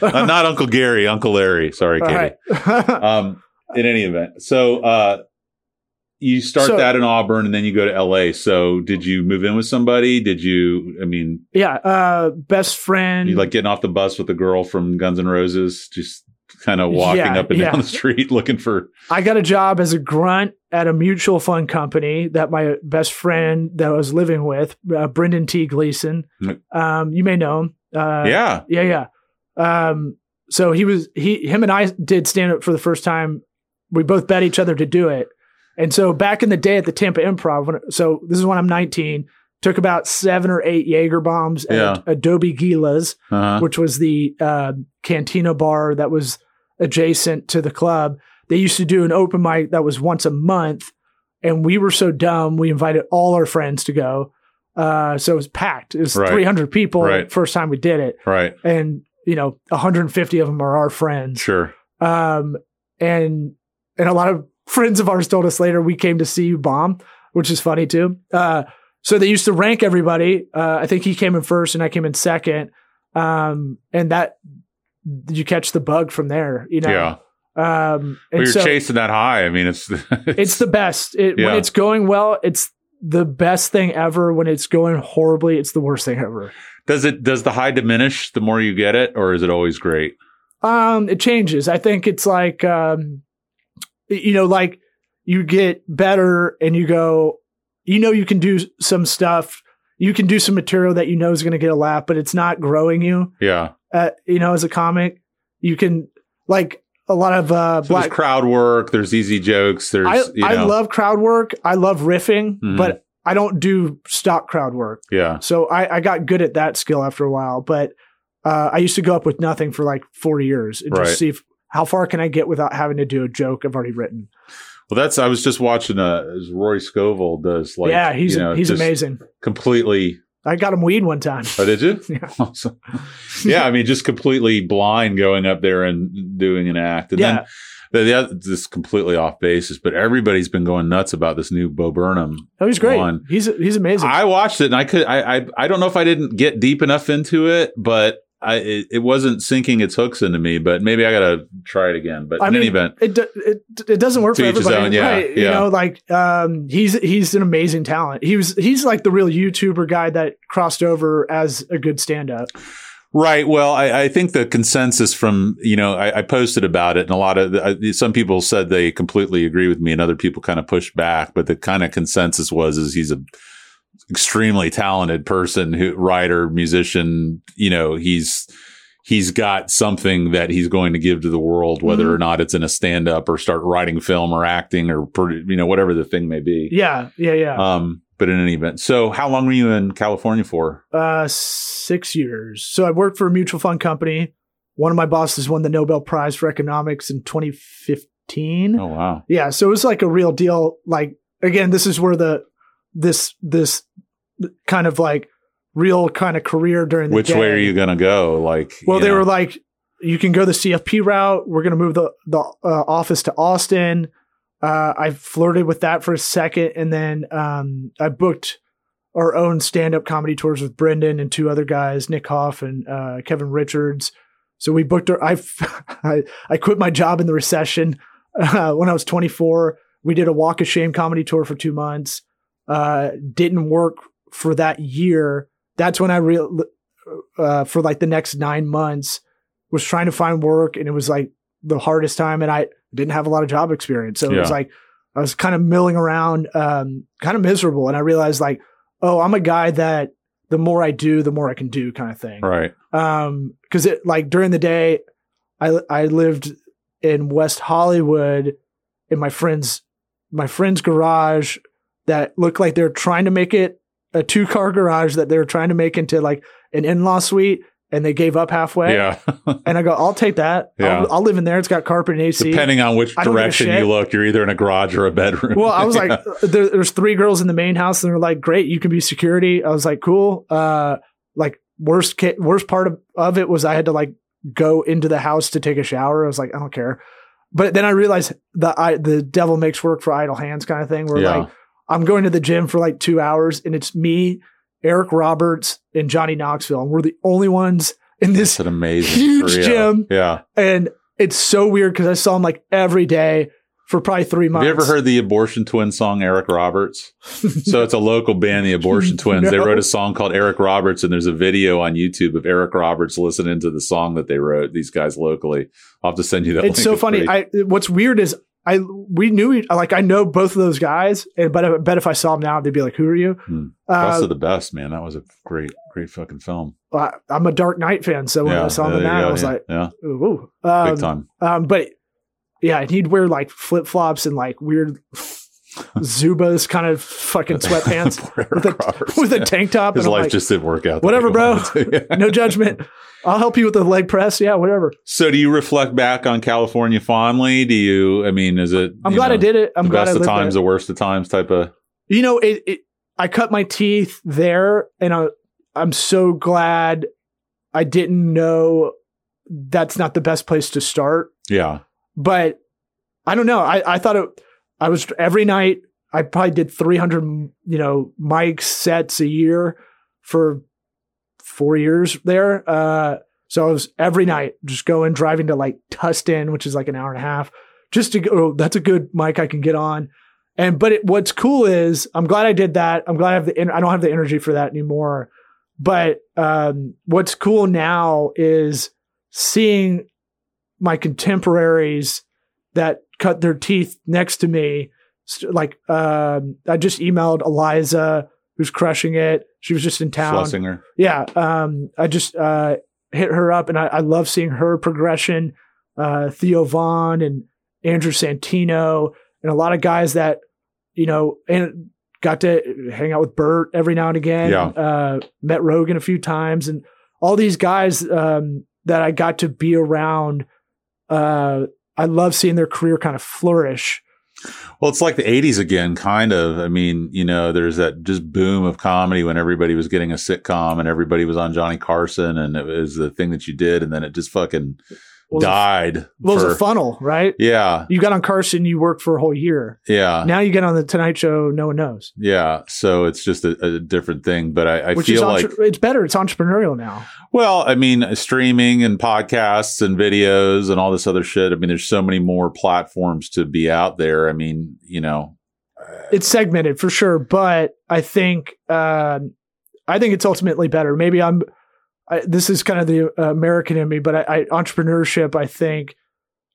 not Uncle Gary, Uncle Larry. Sorry, Katie. right. um, in any event, so uh, you start So- that in Auburn, and then you go to L.A. So, did you move in with somebody? Did you? I mean, yeah, uh, best friend. you like getting off the bus with a girl from Guns N' Roses, just kind of walking Yeah, up and yeah. down the street looking for. I got a job as a grunt at a mutual fund company that my best friend that I was living with, uh, Brendan T. Gleason. Mm. Um, you may know him. Uh, yeah, Yeah, yeah. Um, so he was he him and I did stand up for the first time. We both bet each other to do it. And so back in the day at the Tampa Improv, when, so this is when I'm 19, took about seven or eight Jaeger bombs at Yeah. Adobe Gila's, uh-huh. which was the uh, cantina bar that was adjacent to the club. They used to do an open mic that was once a month, and we were so dumb we invited all our friends to go. Uh, so it was packed. It was Right. 300 people Right. first time we did it right, and you know 150 of them are our friends sure, um and and a lot of friends of ours told us later we came to see you bomb, which is funny too. Uh, so they used to rank everybody. Uh, I think he came in first and I came in second. Um, and that you catch the bug from there, you know. Yeah. Um, and you're so chasing that high. I mean, it's it's the best. It, Yeah. When it's going well, it's the best thing ever. When it's going horribly, it's the worst thing ever. does it does the high diminish the more you get it, or is it always great? Um, it changes. I think it's like, um, you know, like you get better and you go, you know, you can do some stuff. You can do some material that you know is going to get a laugh, but it's not growing you. Yeah. Uh, you know, as a comic, you can like a lot of uh, So black. there's crowd work. There's easy jokes. There's I, you I love crowd work. I love riffing, Mhm. but I don't do stock crowd work. yeah. So I, I got good at that skill after a while, but uh, I used to go up with nothing for like four years and Right. just see if, how far can I get without having to do a joke I've already written. Well, that's I was just watching. Uh, as Rory Scovel does like yeah, he's you know, he's amazing. Completely. I got him weed one time. Oh, did you? Yeah. Awesome. yeah, I mean, just completely blind going up there and doing an act, and Yeah. then the, just completely off basis. But everybody's been going nuts about this new Bo Burnham. Oh, he's great. one. He's he's amazing. I watched it, and I could, I, I, I don't know if I didn't get deep enough into it, but I, it, it wasn't sinking its hooks into me. But maybe I got to try it again. But I in any event, it, do- it it doesn't work for everybody, own, yeah, right? You know, like um, he's he's an amazing talent. He was he's like the real YouTuber guy that crossed over as a good stand up. Right. Well, I, I think the consensus from, you know, I, I posted about it and a lot of, the, some people said they completely agree with me and other people kind of pushed back, but the kind of consensus was, is he's a extremely talented person who, writer, musician, you know, he's, he's got something that he's going to give to the world, whether Mhm. or not it's in a stand up or start writing film or acting or, you know, whatever the thing may be. Yeah, yeah, yeah. Um, but in any event, so how long were you in California for? Uh, six years. So I worked for a mutual fund company. One of my bosses won the Nobel Prize for economics in 2015. Oh, wow. Yeah, so it was like a real deal. Like again, this is where the this this kind of like real kind of career during the Which day. way are you going to go? Like, Well, they know. were like, you can go the CFP route. We're going to move the the uh, office to Austin. Uh, I flirted with that for a second, and then um, I booked our own stand up comedy tours with Brendan and two other guys, Nick Hoff and uh, Kevin Richards. So we booked. Our, I, I I quit my job in the recession uh, when I was 24. We did a Walk of Shame comedy tour for two months. Uh, didn't work for that year. That's when I real uh, for like the next nine months was trying to find work, and it was like the hardest time. And I didn't have a lot of job experience, so it was like I was kind of milling around, um, kind of miserable. And I realized like, oh, I'm a guy that the more I do, the more I can do, kind of thing right. um because it like during the day i i lived in west hollywood in my friend's my friend's garage that looked like they were trying to make it a two car garage that they were trying to make into like an in-law suite and they gave up halfway Yeah. and i go i'll take that Yeah. I'll, I'll live in there it's got carpet and ac Depending on which I don't give a direction you look, you're either in a garage or a bedroom. well, I was Yeah. like, there, there's three girls in the main house, and they're like, "Great, you can be security." I was like, "Cool." Uh, like worst ca- worst part of, of it was I had to like go into the house to take a shower. I was like, I don't care. But then I realized the I, the devil makes work for idle hands kind of thing. Where Yeah. like I'm going to the gym for like two hours, and it's me, Eric Roberts, and Johnny Knoxville, and we're the only ones in this an amazing huge gym. Yeah. and it's so weird because I saw him like every day for probably three Have months. you ever heard the abortion Twins song, Eric Roberts? So it's a local band, the Abortion Twins. They wrote a song called Eric Roberts, and there's a video on YouTube of Eric Roberts listening to the song that they wrote, these guys locally. I'll have to send you that. it's so funny. I what's weird is I we knew like I know both of those guys, and but I bet if I saw them now, they'd be like, "Who are you?" Hmm. Best Uh, of the best, man. That was a great, great fucking film. I- I'm a Dark Knight fan, so when I saw them there in you that, go, I was yeah, like, yeah, "Ooh." ooh. Um, big time. Um, but yeah, and he'd wear like flip flops and like weird Zubaz kind of fucking sweatpants with a Roberts, with a tank top. His and life like, just didn't work out. Whatever, bro. Yeah. no judgment. I'll help you with the leg press. Yeah, whatever. So, do you reflect back on California fondly? Do you? I mean, is it? I'm glad know, I did it. I'm the glad best I of times, there. the worst of times, type of. you know it, it i cut my teeth there and I, i'm so glad i didn't know that's not the best place to start Yeah, but i don't know i, I thought it I was every night. I probably did 300, you know, mic sets a year for four years there. Uh, so I was every night just going driving to like Tustin, which is like an hour and a half, just to go. oh, That's a good mic I can get on. And but it, what's cool is I'm glad I did that. I'm glad I have the I don't have the energy for that anymore. But um, what's cool now is seeing my contemporaries that cut their teeth next to me. Like um, I just emailed Eliza, who's crushing it. She was just in town. Schlesinger. Yeah, um, I just uh, hit her up, and I, I love seeing her progression. Uh, Theo Von and Andrew Santino, and a lot of guys that you know, and got to hang out with Bert every now and again. Yeah. Uh, met Rogan a few times, and all these guys um, that I got to be around. Uh, I love seeing their career kind of flourish. Well, it's like the 80s again, kind of. I mean, you know, there's that just boom of comedy when everybody was getting a sitcom and everybody was on Johnny Carson and it was the thing that you did. And then it just fucking Well, it a- died. Well, it was a funnel, right? yeah. You got on Carson, you worked for a whole year. Yeah. Now you get on the Tonight Show, no one knows. Yeah. So it's just a, a different thing. But I, I Which is feel like, entre- it's better. It's entrepreneurial now. well, I mean, streaming and podcasts and videos and all this other shit. I mean, there's so many more platforms to be out there. I mean, you know, It's segmented for sure, but I think um, I think it's ultimately better. Maybe I'm. I, this is kind of the uh, American in me, but I, I entrepreneurship. I think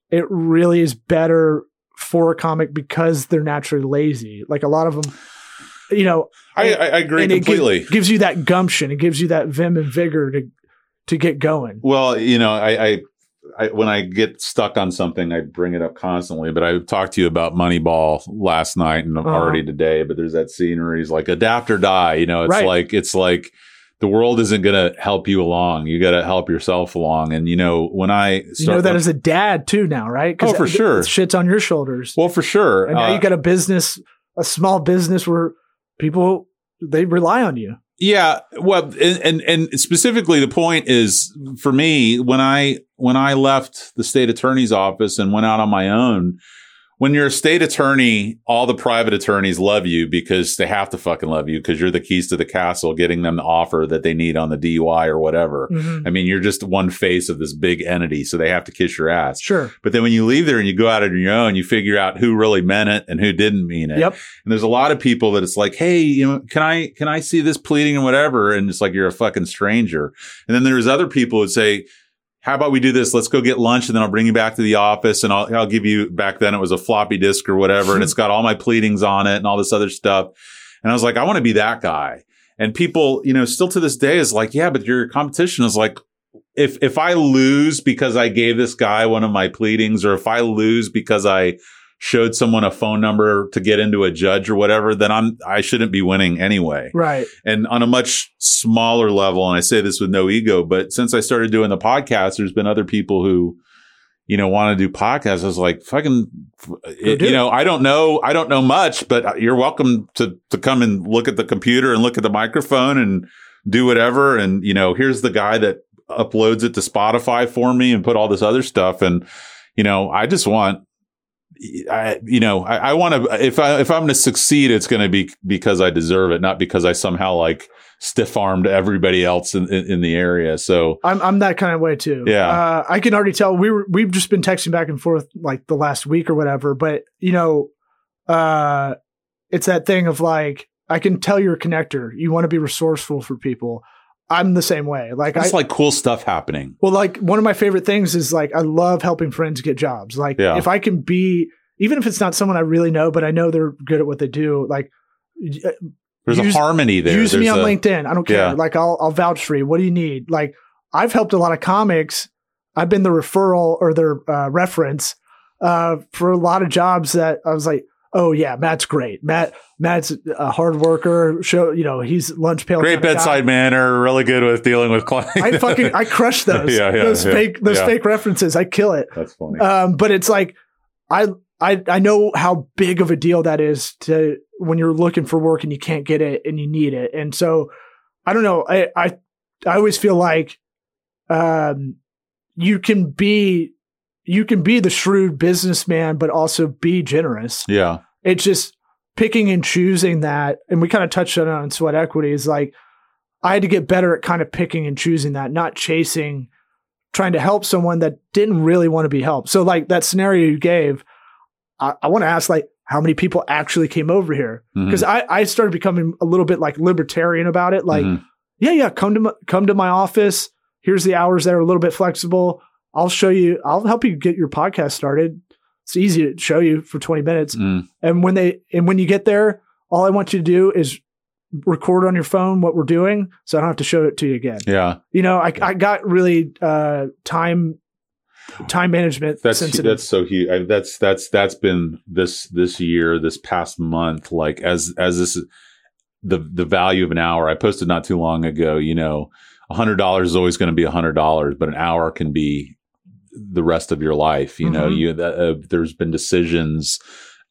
it really is better for a comic because they're naturally lazy. Like a lot of them, you know, I, I I agree and it gives- completely. gives you that gumption. It gives you that vim and vigor to to get going. Well, you know, I, I, I when I get stuck on something, I bring it up constantly. But I talked to you about Moneyball last night and Uh-huh. already today. But there's that scene where he's like, "Adapt or die." You know, it's Right. like it's like the world isn't going to help you along. You got to help yourself along. And you know, when I start, You know that as a dad too now, right? Oh, for sure. it's shit's on your shoulders. well, for sure. and now Uh, you got a business, a small business where people they rely on you. Yeah, well, and, and and specifically, the point is for me when I when I left the state attorney's office and went out on my own. When you're a state attorney, all the private attorneys love you because they have to fucking love you because you're the keys to the castle, getting them the offer that they need on the DUI or whatever. Mhm. I mean, you're just one face of this big entity, so they have to kiss your ass. Sure. But then when you leave there and you go out on your own, you figure out who really meant it and who didn't mean it. Yep. And there's a lot of people that it's like, hey, you know, can I can I see this pleading and whatever? And it's like you're a fucking stranger. And then there's other people who say, how about we do this? Let's go get lunch and then I'll bring you back to the office and I'll I'll give you back then it was a floppy disk or whatever and it's got all my pleadings on it and all this other stuff. And I was like, I want to be that guy. And people, you know, still to this day is like, yeah, but your competition is like, if if I lose because I gave this guy one of my pleadings, or if I lose because I showed someone a phone number to get into a judge or whatever, then I'm I shouldn't be winning anyway. Right. And on a much smaller level, and I say this with no ego, but since I started doing the podcast, there's been other people who, you know, want to do podcasts. I was like, fucking, it- you know, I don't know, I don't know much, but you're welcome to to come and look at the computer and look at the microphone and do whatever. And you know, here's the guy that uploads it to Spotify for me and put all this other stuff. And you know, I just want. I, you know, I, I want to, if I, if I'm going to succeed, it's going to be because I deserve it, not because I somehow like stiff armed everybody else in, in, in the area. So I'm I'm that kind of way too. Yeah. Uh, I can already tell we were we've just been texting back and forth like the last week or whatever. But you know, uh, it's that thing of like I can tell you're a connector. You want to be resourceful for people. I'm the same way. Like I it's like cool stuff happening. Well, like one of my favorite things is like I love helping friends get jobs. Like Yeah. if I can be, even if it's not someone I really know, but I know they're good at what they do. Like There's Use- a harmony there. use me There's on a- LinkedIn. I don't care. Yeah. Like I'll I'll vouch for you. What do you need? Like I've helped a lot of comics. I've been the referral or their uh, reference uh, for a lot of jobs that I was like, oh yeah, Matt's great. Matt Matt's a hard worker. Show you know he's lunch pail. Great kinda guy. bedside manner, really good with dealing with clients. I fucking I crush those. Yeah, yeah, those yeah, fake those yeah. fake references. I kill it. That's funny. Um, but it's like I I I know how big of a deal that is to when you're looking for work and you can't get it and you need it. And so I don't know. I I I always feel like um you can be you can be the shrewd businessman but also be generous. yeah. It's just picking and choosing that. And we kind of touched on it on sweat equity is like, I had to get better at kind of picking and choosing that, not chasing, trying to help someone that didn't really want to be helped. So like that scenario you gave, I, I want to ask like, how many people actually came over here? Because I, I started becoming a little bit like libertarian about it. Like, Mhm. yeah, yeah, come to my, come to my office. Here's the hours that are a little bit flexible. I'll show you. I'll help you get your podcast started. It's easy to show you for 20 minutes. Mm. And when they and when you get there, all I want you to do is record on your phone what we're doing, so I don't have to show it to you again. yeah, You know, I I got really uh, time time management that's sensitive. that's so huge. I, that's that's that's been this this year, this past month. Like as as this the the value of an hour. I posted not too long ago. You know, a hundred dollars is always going to be a hundred dollars, but an hour can be the rest of your life. You know, Mhm. you uh, there's been decisions.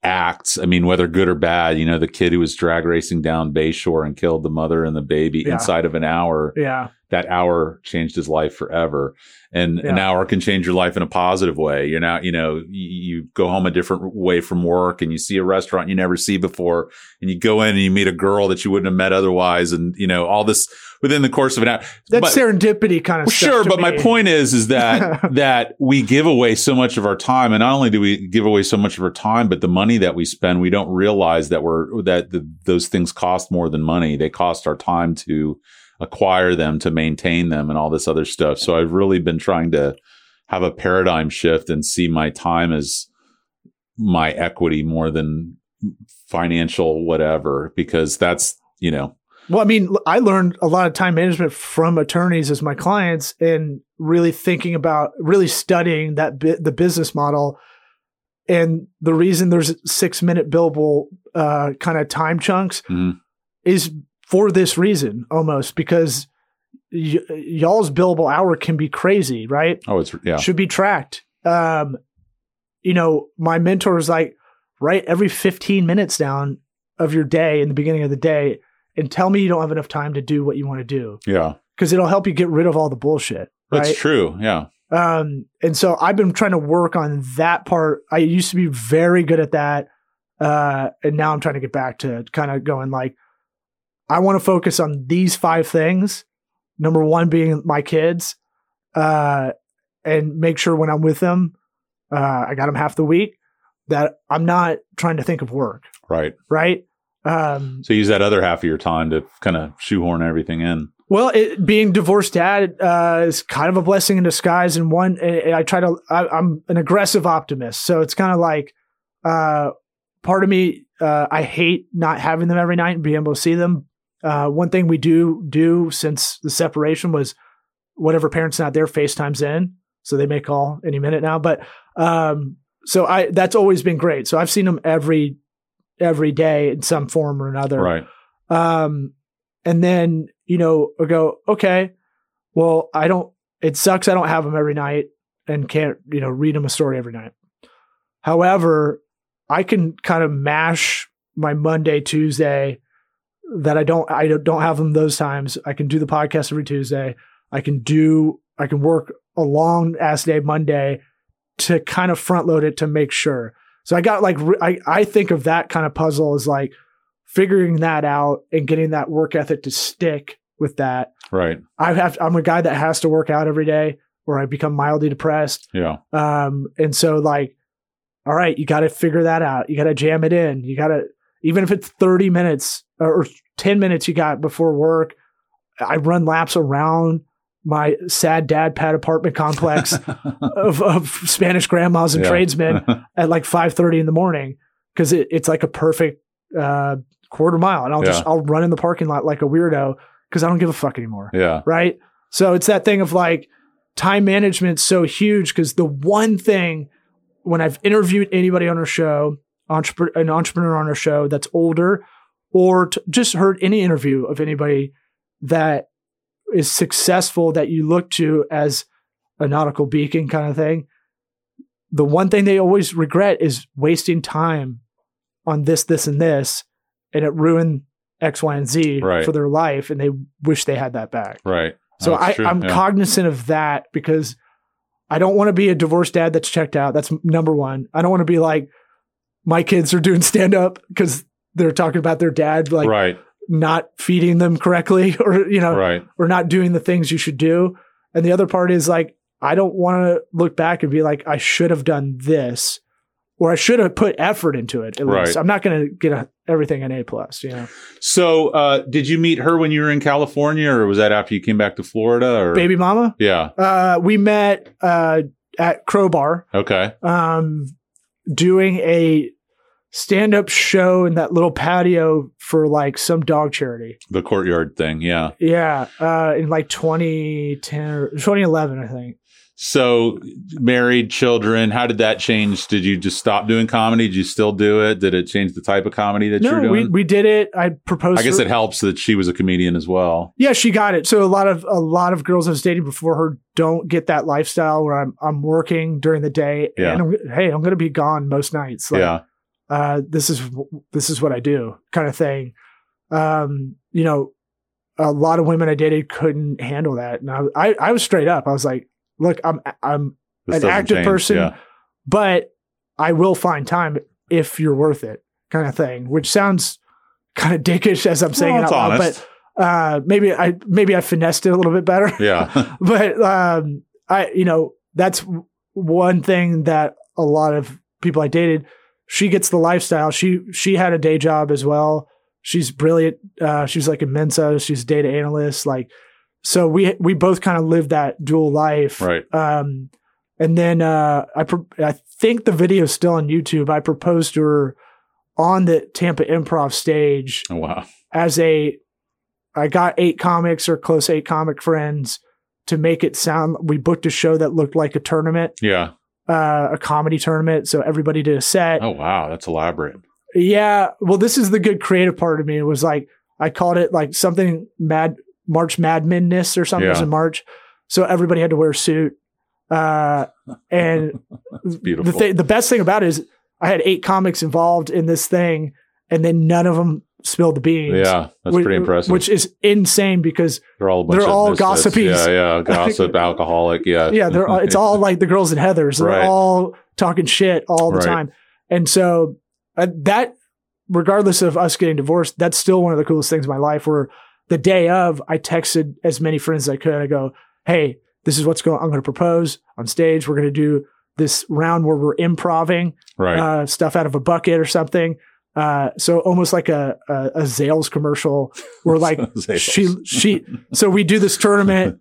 Acts, I mean, whether good or bad, you know, the kid who was drag racing down Bayshore and killed the mother and the baby Yeah. inside of an hour. yeah, that hour changed his life forever. And an hour can change your life in a positive way. You're now, you know, you, go home a different way from work and you see a restaurant you never see before and you go in and you meet a girl that you wouldn't have met otherwise. And, you know, all this within the course of an hour. that's But- serendipity kind of well, stuff. sure, but my point is, is that that we give away so much of our time, and not only do we give away so much of our time, but the money that we spend, we don't realize that we're that the, those things cost more than money. They cost our time to acquire them, to maintain them, and all this other stuff. So I've really been trying to have a paradigm shift and see my time as my equity more than financial whatever, because that's you know Well, I mean, I learned a lot of time management from attorneys as my clients and really thinking about, really studying that bit, the business model. And the reason there's six minute billable uh, kind of time chunks Mhm. is for this reason almost because y- y'all's billable hour can be crazy, right? oh it's yeah should be tracked. Um, you know, my mentor is like, write every 15 minutes down of your day in the beginning of the day and tell me you don't have enough time to do what you want to do yeah because it'll help you get rid of all the bullshit. that's true yeah Um, and so I've been trying to work on that part. I used to be very good at that. Uh, and now I'm trying to get back to kind of going like, I want to focus on these five things. Number one being my kids, uh, and make sure when I'm with them, uh, I got them half the week that I'm not trying to think of work. right. Right. Um, So use that other half of your time to kind of shoehorn everything in. Well, it, being divorced dad uh, is kind of a blessing in disguise. And one, I, I try to, I, I'm an aggressive optimist. So it's kind of like, uh, part of me, uh, I hate not having them every night and being able to see them. Uh, one thing we do do since the separation was whatever parent's not there, FaceTime's in. So they may call any minute now. But, um, so I, that's always been great. So I've seen them every, every day in some form or another. Right. Um, and then, you know, I go, okay, well, I don't, it sucks. I don't have them every night and can't, you know, read them a story every night. However, I can kind of mash my Monday, Tuesday that I don't, I don't have them those times. I can do the podcast every Tuesday. I can do, I can work a long ass day Monday to kind of front load it to make sure. So I got like, I, I think of that kind of puzzle as like, figuring that out and getting that work ethic to stick with that. Right. I have I'm a guy that has to work out every day or I become mildly depressed. Yeah. Um and so like all right, you got to figure that out. You got to jam it in. You got to even if it's 30 minutes or 10 minutes you got before work, I run laps around my sad dad pad apartment complex of, of Spanish grandmas and Yeah. tradesmen at like 5:30 in the morning because it, it's like a perfect uh, quarter mile, and I'll just I'll run in the parking lot like a weirdo because I don't give a fuck anymore, yeah. right? So it's that thing of like time management's so huge because the one thing when I've interviewed anybody on our show, entrepreneur, an entrepreneur on our show that's older, or t- just heard any interview of anybody that is successful that you look to as a nautical beacon kind of thing. The one thing they always regret is wasting time on this, this, and this, and it ruined X, Y, and Z Right. for their life, and they wish they had that back. Right. So That's I, I'm Yeah. cognizant of that because I don't want to be a divorced dad that's checked out. That's number one. I don't want to be like, my kids are doing stand up because they're talking about their dad like right. not feeding them correctly or you know Right. or not doing the things you should do. And the other part is like, I don't want to look back and be like, I should have done this or I should have put effort into it. At Right. least I'm not going to get a, everything an A plus, you know, So, uh, did you meet her when you were in California, or was that after you came back to Florida? Or baby mama. Yeah. Uh, we met, uh, at Crowbar, Okay. um, doing a stand up show in that little patio for like some dog charity. The courtyard thing. Yeah. Yeah. Uh, in like 2010 or 2011, I think. So, married, children. How did that change? Did you just stop doing comedy? Did you still do it? Did it change the type of comedy that you're No, we, doing? we did it. I proposed. I guess it helps that she was a comedian as well. Yeah, she got it. So a lot of a lot of girls I was dating before her don't get that lifestyle where I'm I'm working during the day Yeah. and I'm, hey I'm going to be gone most nights. Like, yeah. Uh, this is this is what I do, kind of thing. Um, you know, a lot of women I dated couldn't handle that, and I I, I was straight up. I was like, look, I'm I'm This an active change. person, Yeah. but I will find time if you're worth it, kind of thing. Which sounds kind of dickish as I'm saying Well, it out loud, honest. but uh, maybe I maybe I finessed it a little bit better. yeah. but um, I you know that's one thing that a lot of people I dated. She gets the lifestyle. She she had a day job as well. She's brilliant. Uh, she's like a Mensa. She's a data analyst. Like so, we we both kind of lived that dual life. right. Um, and then uh, I pro- I think the video is still on YouTube. I proposed to her on the Tampa Improv stage Oh, wow. as a I got eight comics or close eight comic friends to make it sound we booked a show that looked like a tournament, Yeah. Uh, a comedy tournament. So everybody did a set. Oh, wow. That's elaborate. Yeah. Well, this is the good creative part of me. It was like I called it like something mad March Madmanness or something It was Yeah. in March. So everybody had to wear a suit. Uh, and beautiful. the thing, the best thing about it is I had eight comics involved in this thing, and then none of them spilled the beans. yeah. That's Whi- pretty impressive. Which is insane because they're all they're all gossipies. Yeah. Yeah. Gossip, alcoholic. Yeah. yeah, they're all, it's all like the girls and Heather's. They're all talking shit all the Right. time, and so uh, that, regardless of us getting divorced, that's still one of the coolest things in my life. Where the day of, I texted as many friends as I could. I go, "Hey, this is what's going. On. I'm going to propose on stage. We're going to do this round where we're improving right. uh, stuff out of a bucket or something." Uh, so almost like a, a a Zales commercial where like she she so we do this tournament.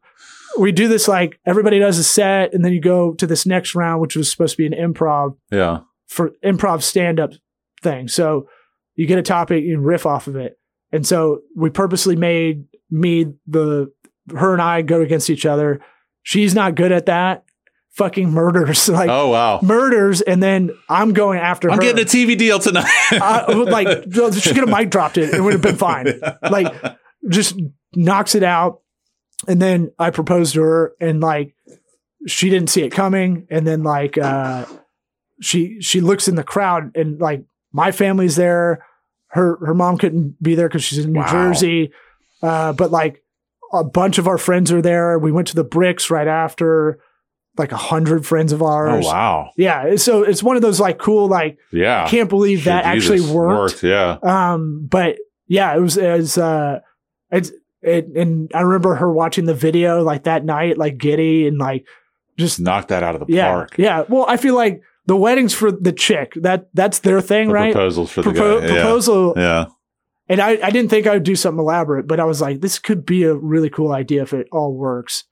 We do this like everybody does a set and then you go to this next round which was supposed to be an improv yeah. for improv stand-up thing. So you get a topic you riff off of it. And so we purposely made me the her and i go against each other. She's not good at that fucking murders like oh, wow. murders and then i'm going after I'm her getting a TV deal tonight. I like she could have mic dropped it. It would have been fine. Like just knocks it out. And then I proposed to her and like she didn't see it coming. And then like uh she she looks in the crowd and like my family's there. Her her mom couldn't be there because she's in New Wow. Jersey. Uh but like a bunch of our friends are there. We went to the bricks right after, like a hundred friends of ours. oh, wow. Yeah. So it's one of those like cool, like Yeah. I can't believe that Shit, actually Jesus. worked. Yeah. Um, but yeah, it was as uh, it's it, and I remember her watching the video like that night, like giddy and like just Knock that out of the yeah, park. yeah. Well, I feel like the weddings for the chick that that's their thing, The right? proposals for the Propo- guy. Yeah. proposal, Yeah. and I I didn't think I would do something elaborate, but I was like, this could be a really cool idea if it all works.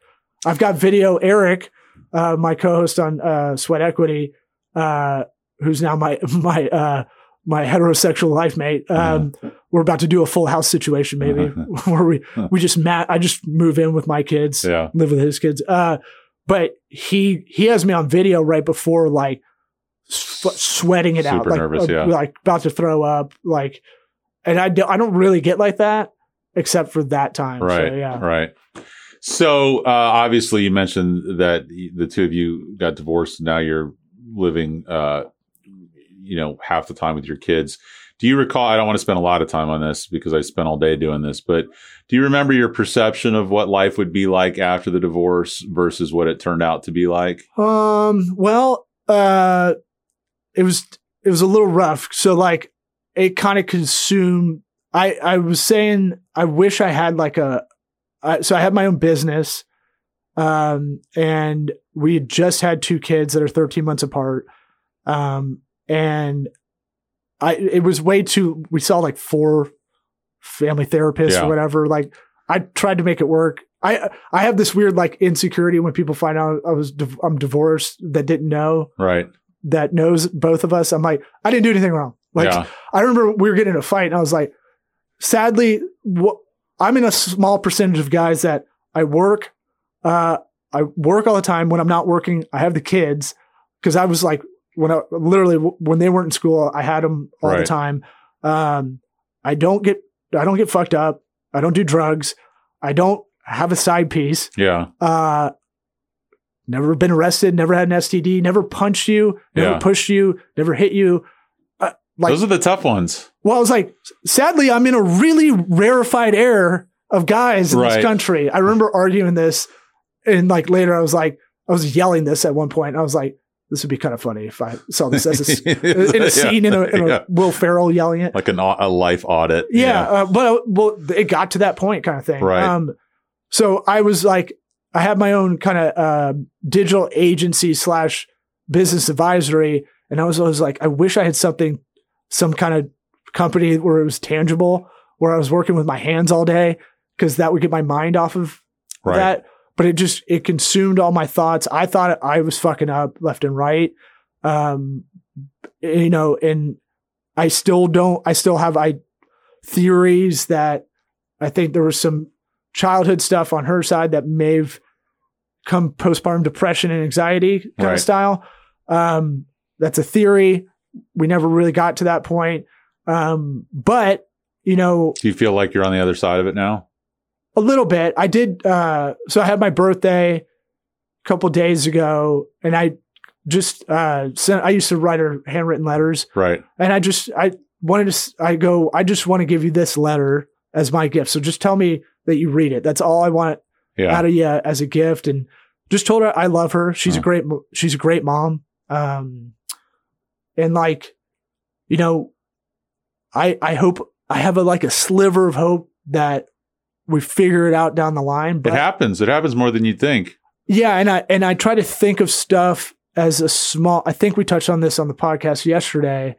I've got video. Eric, uh, my co-host on uh, Sweat Equity, uh, who's now my my uh, my heterosexual life mate. Um, We're about to do a full house situation, maybe where we we just mat. I just move in with my kids, Yeah. live with his kids. Uh, but he he has me on video right before like sw- sweating it out, like nervous, uh, yeah. like about to throw up, like. And I do, I don't really get like that except for that time. Right. So, yeah. Right. So uh, obviously, you mentioned that the two of you got divorced. Now you're living, uh, you know, half the time with your kids. Do you recall? I don't want to spend a lot of time on this because I spent all day doing this, but do you remember your perception of what life would be like after the divorce versus what it turned out to be like? Um. Well. Uh. It was it was a little rough. So like it kind of consumed. I I was saying I wish I had like a. I so I had my own business, um, and we had just had two kids that are 13 months apart, um, and I it was way too. We saw like four family therapists Yeah. or whatever. Like I tried to make it work. I I have this weird like insecurity when people find out I was I'm divorced that didn't know Right. that knows both of us. I'm like I didn't do anything wrong. Like yeah. I remember we were getting in a fight and I was like, sadly, wh- I'm in a small percentage of guys that I work. Uh, I work all the time. When I'm not working, I have the kids because I was like, when I literally, when they weren't in school, I had them all the time. Um, I don't get, I don't get fucked up. I don't do drugs. I don't have a side piece. Yeah. Uh, never been arrested, never had an STD, never punched you, never Yeah. pushed you, never hit you. Uh, like, Those are the tough ones. well, I was like, sadly, I'm in a really rarefied air of guys in Right. this country. I remember arguing this, and like later, I was like, I was yelling this at one point. I was like, this would be kind of funny if I saw this as a, in a scene in a, in a Yeah. Will Ferrell yelling it. Like an, a life audit. Yeah, Uh, but well, it got to that point, kind of thing. Right. Um, so I was like, I had my own kind of uh, digital agency slash business advisory, and I was always like, I wish I had something, some kind of company where it was tangible, where I was working with my hands all day, because that would get my mind off of Right. that. But it just it consumed all my thoughts. I thought I was fucking up left and right. Um, you know, and I still don't. I still have I theories that I think there was some childhood stuff on her side that may have come postpartum depression and anxiety kind Right. of style. Um, that's a theory. We never really got to that point. Um, but you know, Do you feel like you're on the other side of it now? a little bit. I did. Uh, so I had my birthday a couple days ago, and I just uh, sent. I used to write her handwritten letters, Right. and I just I wanted to. I go. I just want to give you this letter as my gift. So just tell me that you read it. That's all I want Yeah. out of you as a gift, and just told her I love her. She's a great. She's a great mom. Um, and like, you know, I I hope I have a like a sliver of hope that we figure it out down the line. But it happens. It happens more than you'd think. yeah, and I and I try to think of stuff as a small. I think we touched on this on the podcast yesterday.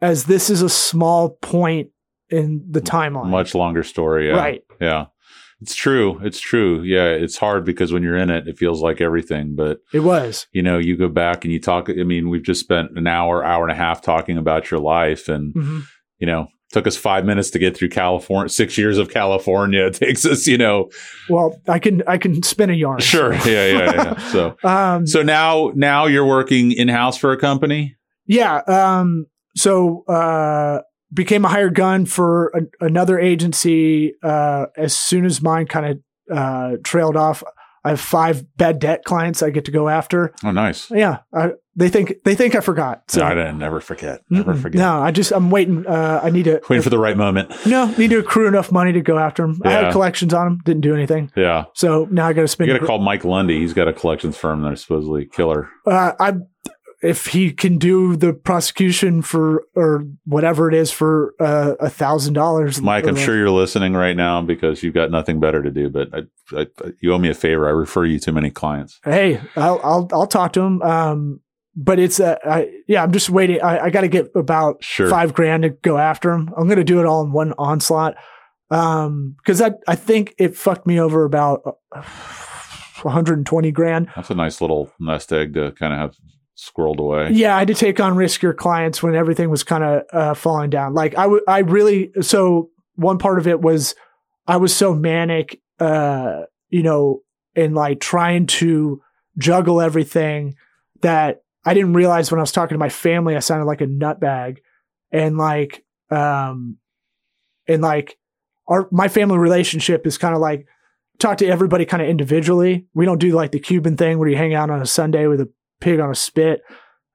As this is a small point in the timeline, Much longer story. Yeah. right? Yeah. It's true. It's true. Yeah. It's hard because when you're in it, it feels like everything. But, It was. you know, you go back and you talk. I mean, we've just spent an hour, hour and a half talking about your life. And, Mhm. you know, took us five minutes to get through California, six years of California. It takes us, you know, Well, I can I can spin a yarn. sure. Yeah. Yeah. Yeah. so, Um, so now, now you're working in house for a company. Yeah. Um, so uh, became a hired gun for a, another agency uh, as soon as mine kind of uh, trailed off. I have five bad debt clients I get to go after. Oh, nice. Yeah, I, they think they think I forgot. So no, I didn't. Never forget. Never Mm-mm. forget. No, I just I'm waiting. Uh, I need to Waiting for the right moment. no need to accrue enough money to go after them. I Yeah. had collections on them, didn't do anything. Yeah. So now I got to You spend. got to call Mike Lundy. He's got a collections firm that are supposedly killer. uh, I if he can do the prosecution for or whatever it is for uh, a thousand dollars. Mike, I'm sure you're listening right now because you've got nothing better to do. But I, I, you owe me a favor. I refer you to many clients. Hey, I'll I'll I'll talk to him. Um, but it's uh, I, yeah, I'm just waiting. I, I got to get about Sure. five grand to go after him. I'm going to do it all in one onslaught. Um, because I I think it fucked me over about uh, 120 grand. That's a nice little nest egg to kind of have squirreled away. Yeah, I had to take on riskier clients when everything was kind of uh, falling down. Like I I really. So one part of it was I was so manic, uh, you know, and like trying to juggle everything that I didn't realize when I was talking to my family, I sounded like a nutbag, and like, um, and like our my family relationship is kind of like talk to everybody kind of individually. We don't do like the Cuban thing where you hang out on a Sunday with a pig on a spit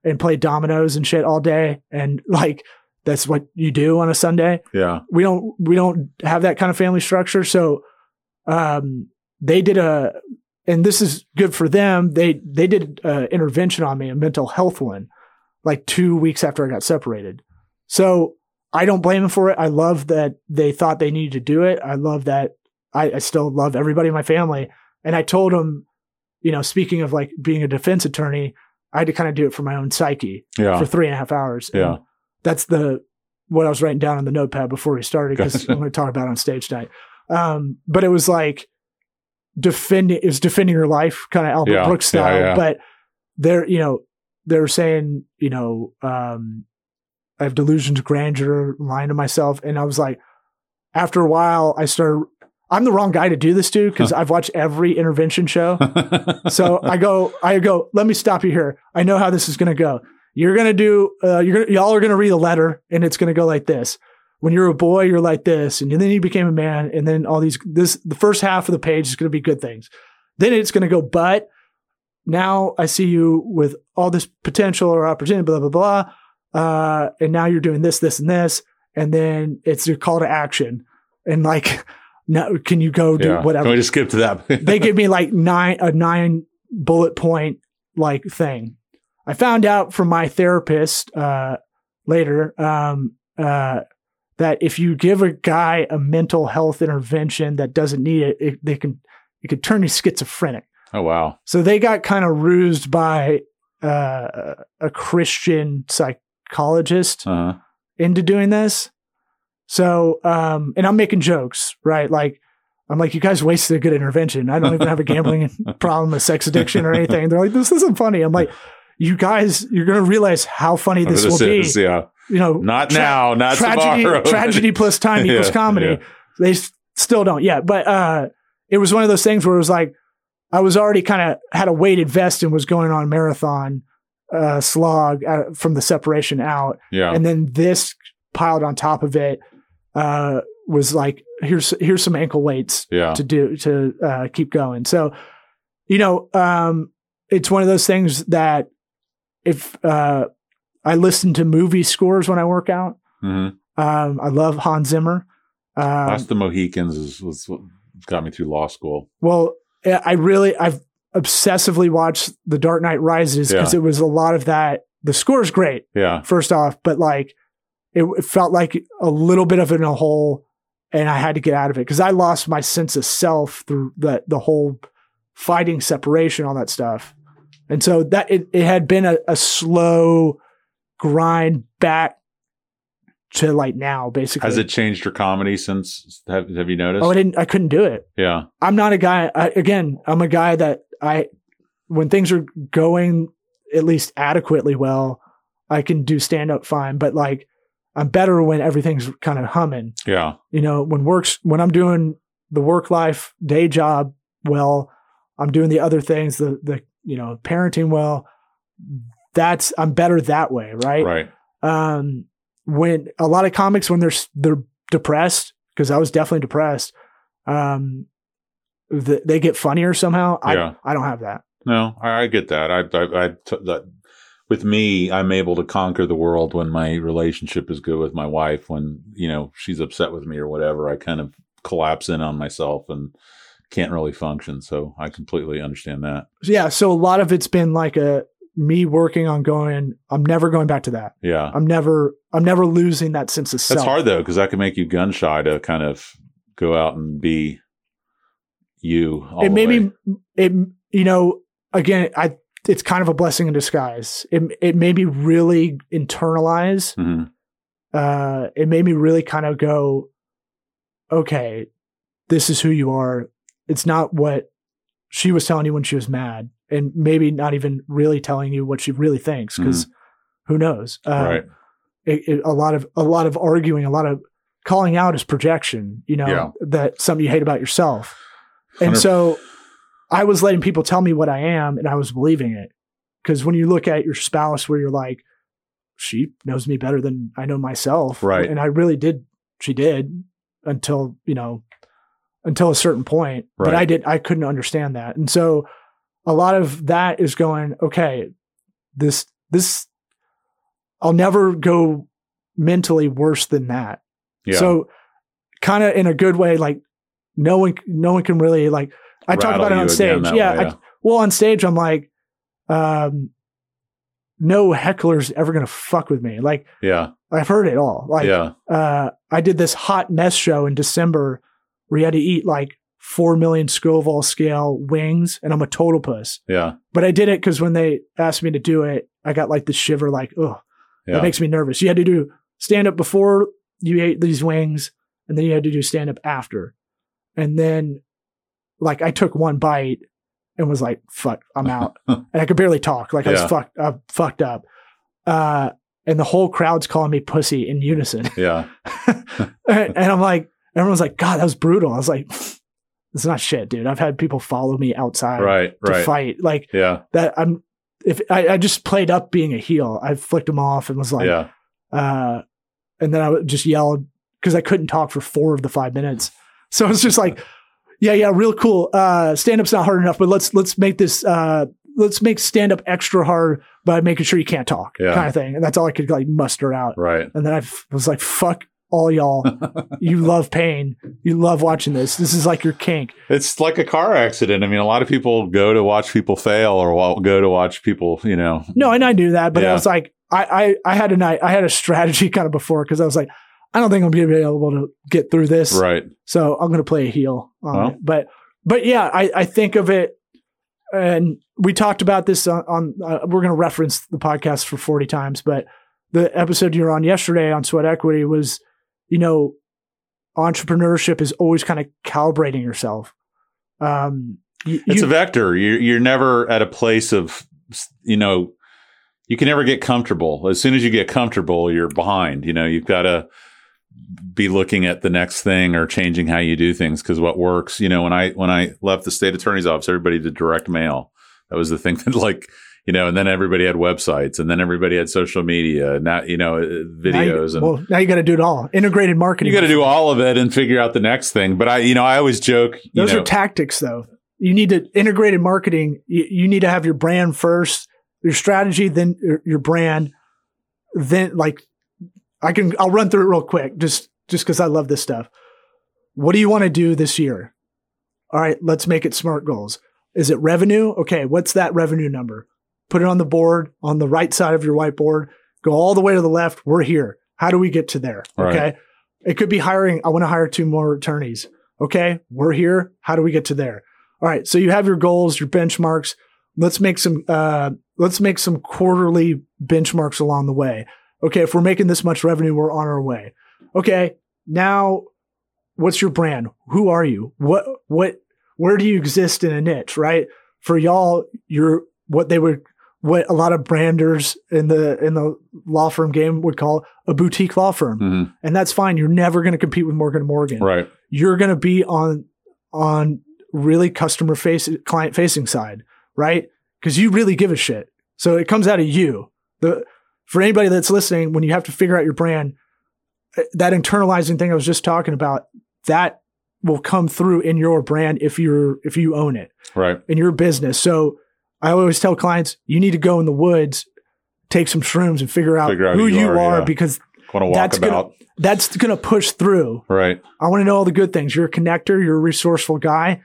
and play dominoes and shit all day and like that's what you do on a Sunday. Yeah. We don't we don't have that kind of family structure. So um they did a and this is good for them. They they did an intervention on me, a mental health one. like two weeks after I got separated. So I don't blame them for it. I love that they thought they needed to do it. I love that I, I still love everybody in my family. And I told them, you know, speaking of like being a defense attorney, I had to kind of do it for my own psyche Yeah. for three and a half hours. And Yeah. that's the what I was writing down on the notepad before we started because I'm going to talk about it on stage tonight. Um, but it was like defending is defending your life, kind of Albert Yeah, Brooks style. yeah. But they're you know they're saying you know um, I have delusions of grandeur, lying to myself, and I was like, after a while, I started. I'm the wrong guy to do this to because I've watched every intervention show. So I go, I go, let me stop you here. I know how this is going to go. You're going to do, uh, you're gonna, y'all are going to read a letter and it's going to go like this. When you're a boy, you're like this. And then you became a man. And then all these, this, the first half of the page is going to be good things. Then it's going to go, but now I see you with all this potential or opportunity, blah, blah, blah. Uh, and now you're doing this, this, and this. And then it's your call to action. And like, now can you go do yeah. whatever? Can we just skip to that? they give me like nine a nine bullet point like thing. I found out from my therapist uh, later um, uh, that if you give a guy a mental health intervention that doesn't need it, it they can it could turn you schizophrenic. oh wow. So they got kind of rused by uh, a Christian psychologist Uh-huh. into doing this. So, um, and I'm making jokes, right? Like, I'm like, you guys wasted a good intervention. I don't even have a gambling problem, a sex addiction, or anything. They're like, this isn't funny. I'm like, you guys, you're going to realize how funny this, will be. yeah. You know, Not tra- now, not tragedy, tomorrow. tragedy plus time equals Yeah, comedy. yeah. They s- still don't yet, but uh, it was one of those things where it was like I was already kind of had a weighted vest and was going on marathon uh, slog uh, from the separation out, yeah. and then this piled on top of it uh, was like here's here's some ankle weights yeah. to do to uh, keep going. So, you know, um, it's one of those things that if uh, I listen to movie scores when I work out, hmm um, I love Hans Zimmer. Um, Last the Mohicans is was what got me through law school. well, I really I've obsessively watched The Dark Knight Rises because Yeah. it was a lot of that. The score's great, Yeah. first off, but like it, it felt like a little bit of in a hole, and I had to get out of it because I lost my sense of self through the the whole fighting separation, all that stuff, and so that it, it had been a, a slow grind back to like now, basically. Has it changed your comedy since? Have Have you noticed? Oh, I didn't. I couldn't do it. yeah. I'm not a guy. I, again, I'm a guy that I, when things are going at least adequately well, I can do stand up fine. But like, I'm better when everything's kind of humming. Yeah. You know, when works when I'm doing the work life day job well, I'm doing the other things, the the you know parenting well. That's I'm better that way, right? Right. um, when a lot of comics when they're they're depressed because I was definitely depressed, um, th- they get funnier somehow. Yeah. I I don't have that. No, I, I get that. I, I, I t- that, with me, I'm able to conquer the world when my relationship is good with my wife. When you know she's upset with me or whatever, I kind of collapse in on myself and can't really function. So I completely understand that. Yeah, so a lot of it's been like a me working on going. I'm never going back to that. Yeah, I'm never I'm never losing that sense of self. that's hard though because that can make you gun shy to kind of go out and be you. It made way. me it you know again I it's kind of a blessing in disguise. It it made me really internalize Mhm. uh, it made me really kind of go, okay, this is who you are. It's not what she was telling you when she was mad, and maybe not even really telling you what she really thinks, because who knows? Uh, Mm-hmm. right. It, it, a lot of a lot of arguing, a lot of calling out is projection. You know Yeah. that something you hate about yourself, and 100 so I was letting people tell me what I am, and I was believing it. Because when you look at your spouse, where you're like, she knows me better than I know myself. Right. And I really did. She did until, you know, until a certain point. But I did, I couldn't understand that. And so a lot of that is going, okay, this, this, I'll never go mentally worse than that. Yeah. So kind of in a good way, like no one, no one can really like, I talk about it on stage. Yeah. way, I, well, on stage, I'm like, um, no heckler's ever gonna fuck with me. Like Yeah. I've heard it all. Like yeah. uh, I did this hot mess show in December where you had to eat like four million Scoville scale wings, and I'm a total puss. Yeah. But I did it because when they asked me to do it, I got like the shiver, like, oh, Yeah. that makes me nervous. You had to do stand up before you ate these wings, and then you had to do stand up after. And then, like, I took one bite and was like, fuck, I'm out. and I could barely talk. Like, I Yeah. was fucked, uh, fucked up. Uh, and the whole crowd's calling me pussy in unison. yeah. and I'm like, everyone's like, God, that was brutal. I was like, it's not shit, dude. I've had people follow me outside Right. to Right. fight. Like, Yeah. that I'm if I, I just played up being a heel. I flicked them off and was like, yeah. uh, and then I would just yelled because I couldn't talk for four of the five minutes. So it's just like, yeah, yeah, real cool. Uh, stand up's not hard enough, but let's let's make this uh, let's make stand up extra hard by making sure you can't talk, Yeah. kind of thing. And that's all I could like muster out. Right. And then I f- was like, fuck all y'all. you love pain. You love watching this. This is like your kink. It's like a car accident. I mean, a lot of people go to watch people fail or go to watch people, you know. No, and I knew that, but I was like, I, I, I had a night, I had a strategy kind of before because I was like, I don't think I'm going to be able to get through this. Right. So I'm going to play a heel Well. But, but yeah, I, I think of it, and we talked about this on, on uh, we're going to reference the podcast for 40 times, but the episode you were on yesterday on sweat equity was, you know, entrepreneurship is always kind of calibrating yourself. Um, you, It's you- a vector. You're, you're never at a place of, you know, you can never get comfortable. As soon as you get comfortable, you're behind. You know, you've got to be looking at the next thing or changing how you do things because what works. You know, when I when I left the state attorney's office, everybody did direct mail. That was the thing that like. You know, and then everybody had websites, and then everybody had social media, now you know, uh, now you- videos, and well, now you got to do it all. Integrated marketing. you got to do all of it and figure out the next thing. But I, you know, I always joke. Those know, are tactics, though. You need to integrated marketing. You, you need to have your brand first, your strategy, then your, your brand. Then, like, I can. I'll run through it real quick, just just because I love this stuff. What do you want to do this year? All right, let's make it smart goals. Is it revenue? Okay, what's that revenue number? Put it on the board on the right side of your whiteboard. Go all the way to the left. We're here. How do we get to there? Right. Okay. It could be hiring. I want to hire two more attorneys. Okay. We're here. How do we get to there? All right. So you have your goals, your benchmarks. Let's make some, uh, let's make some quarterly benchmarks along the way. Okay. If we're making this much revenue, we're on our way. Okay. Now what's your brand? Who are you? What, what, where do you exist in a niche? Right. For y'all, you're what they would, what a lot of branders in the, in the law firm game would call a boutique law firm. Mhm. And that's fine. You're never going to compete with Morgan and Morgan right. you're going to be on on really customer face client facing side, right? Because you really give a shit. So it comes out of you. The for anybody that's listening, when you have to figure out your brand, eh, that internalizing thing I was just talking about, that will come through in your brand if you're if you own it Right. in your business. So I always tell clients, you need to go in the woods, take some shrooms, and figure out, Figure out who, who you are, are, yeah. because Want to walk That's gonna- that's going to push through. right. I want to know all the good things. You're a connector. You're a resourceful guy.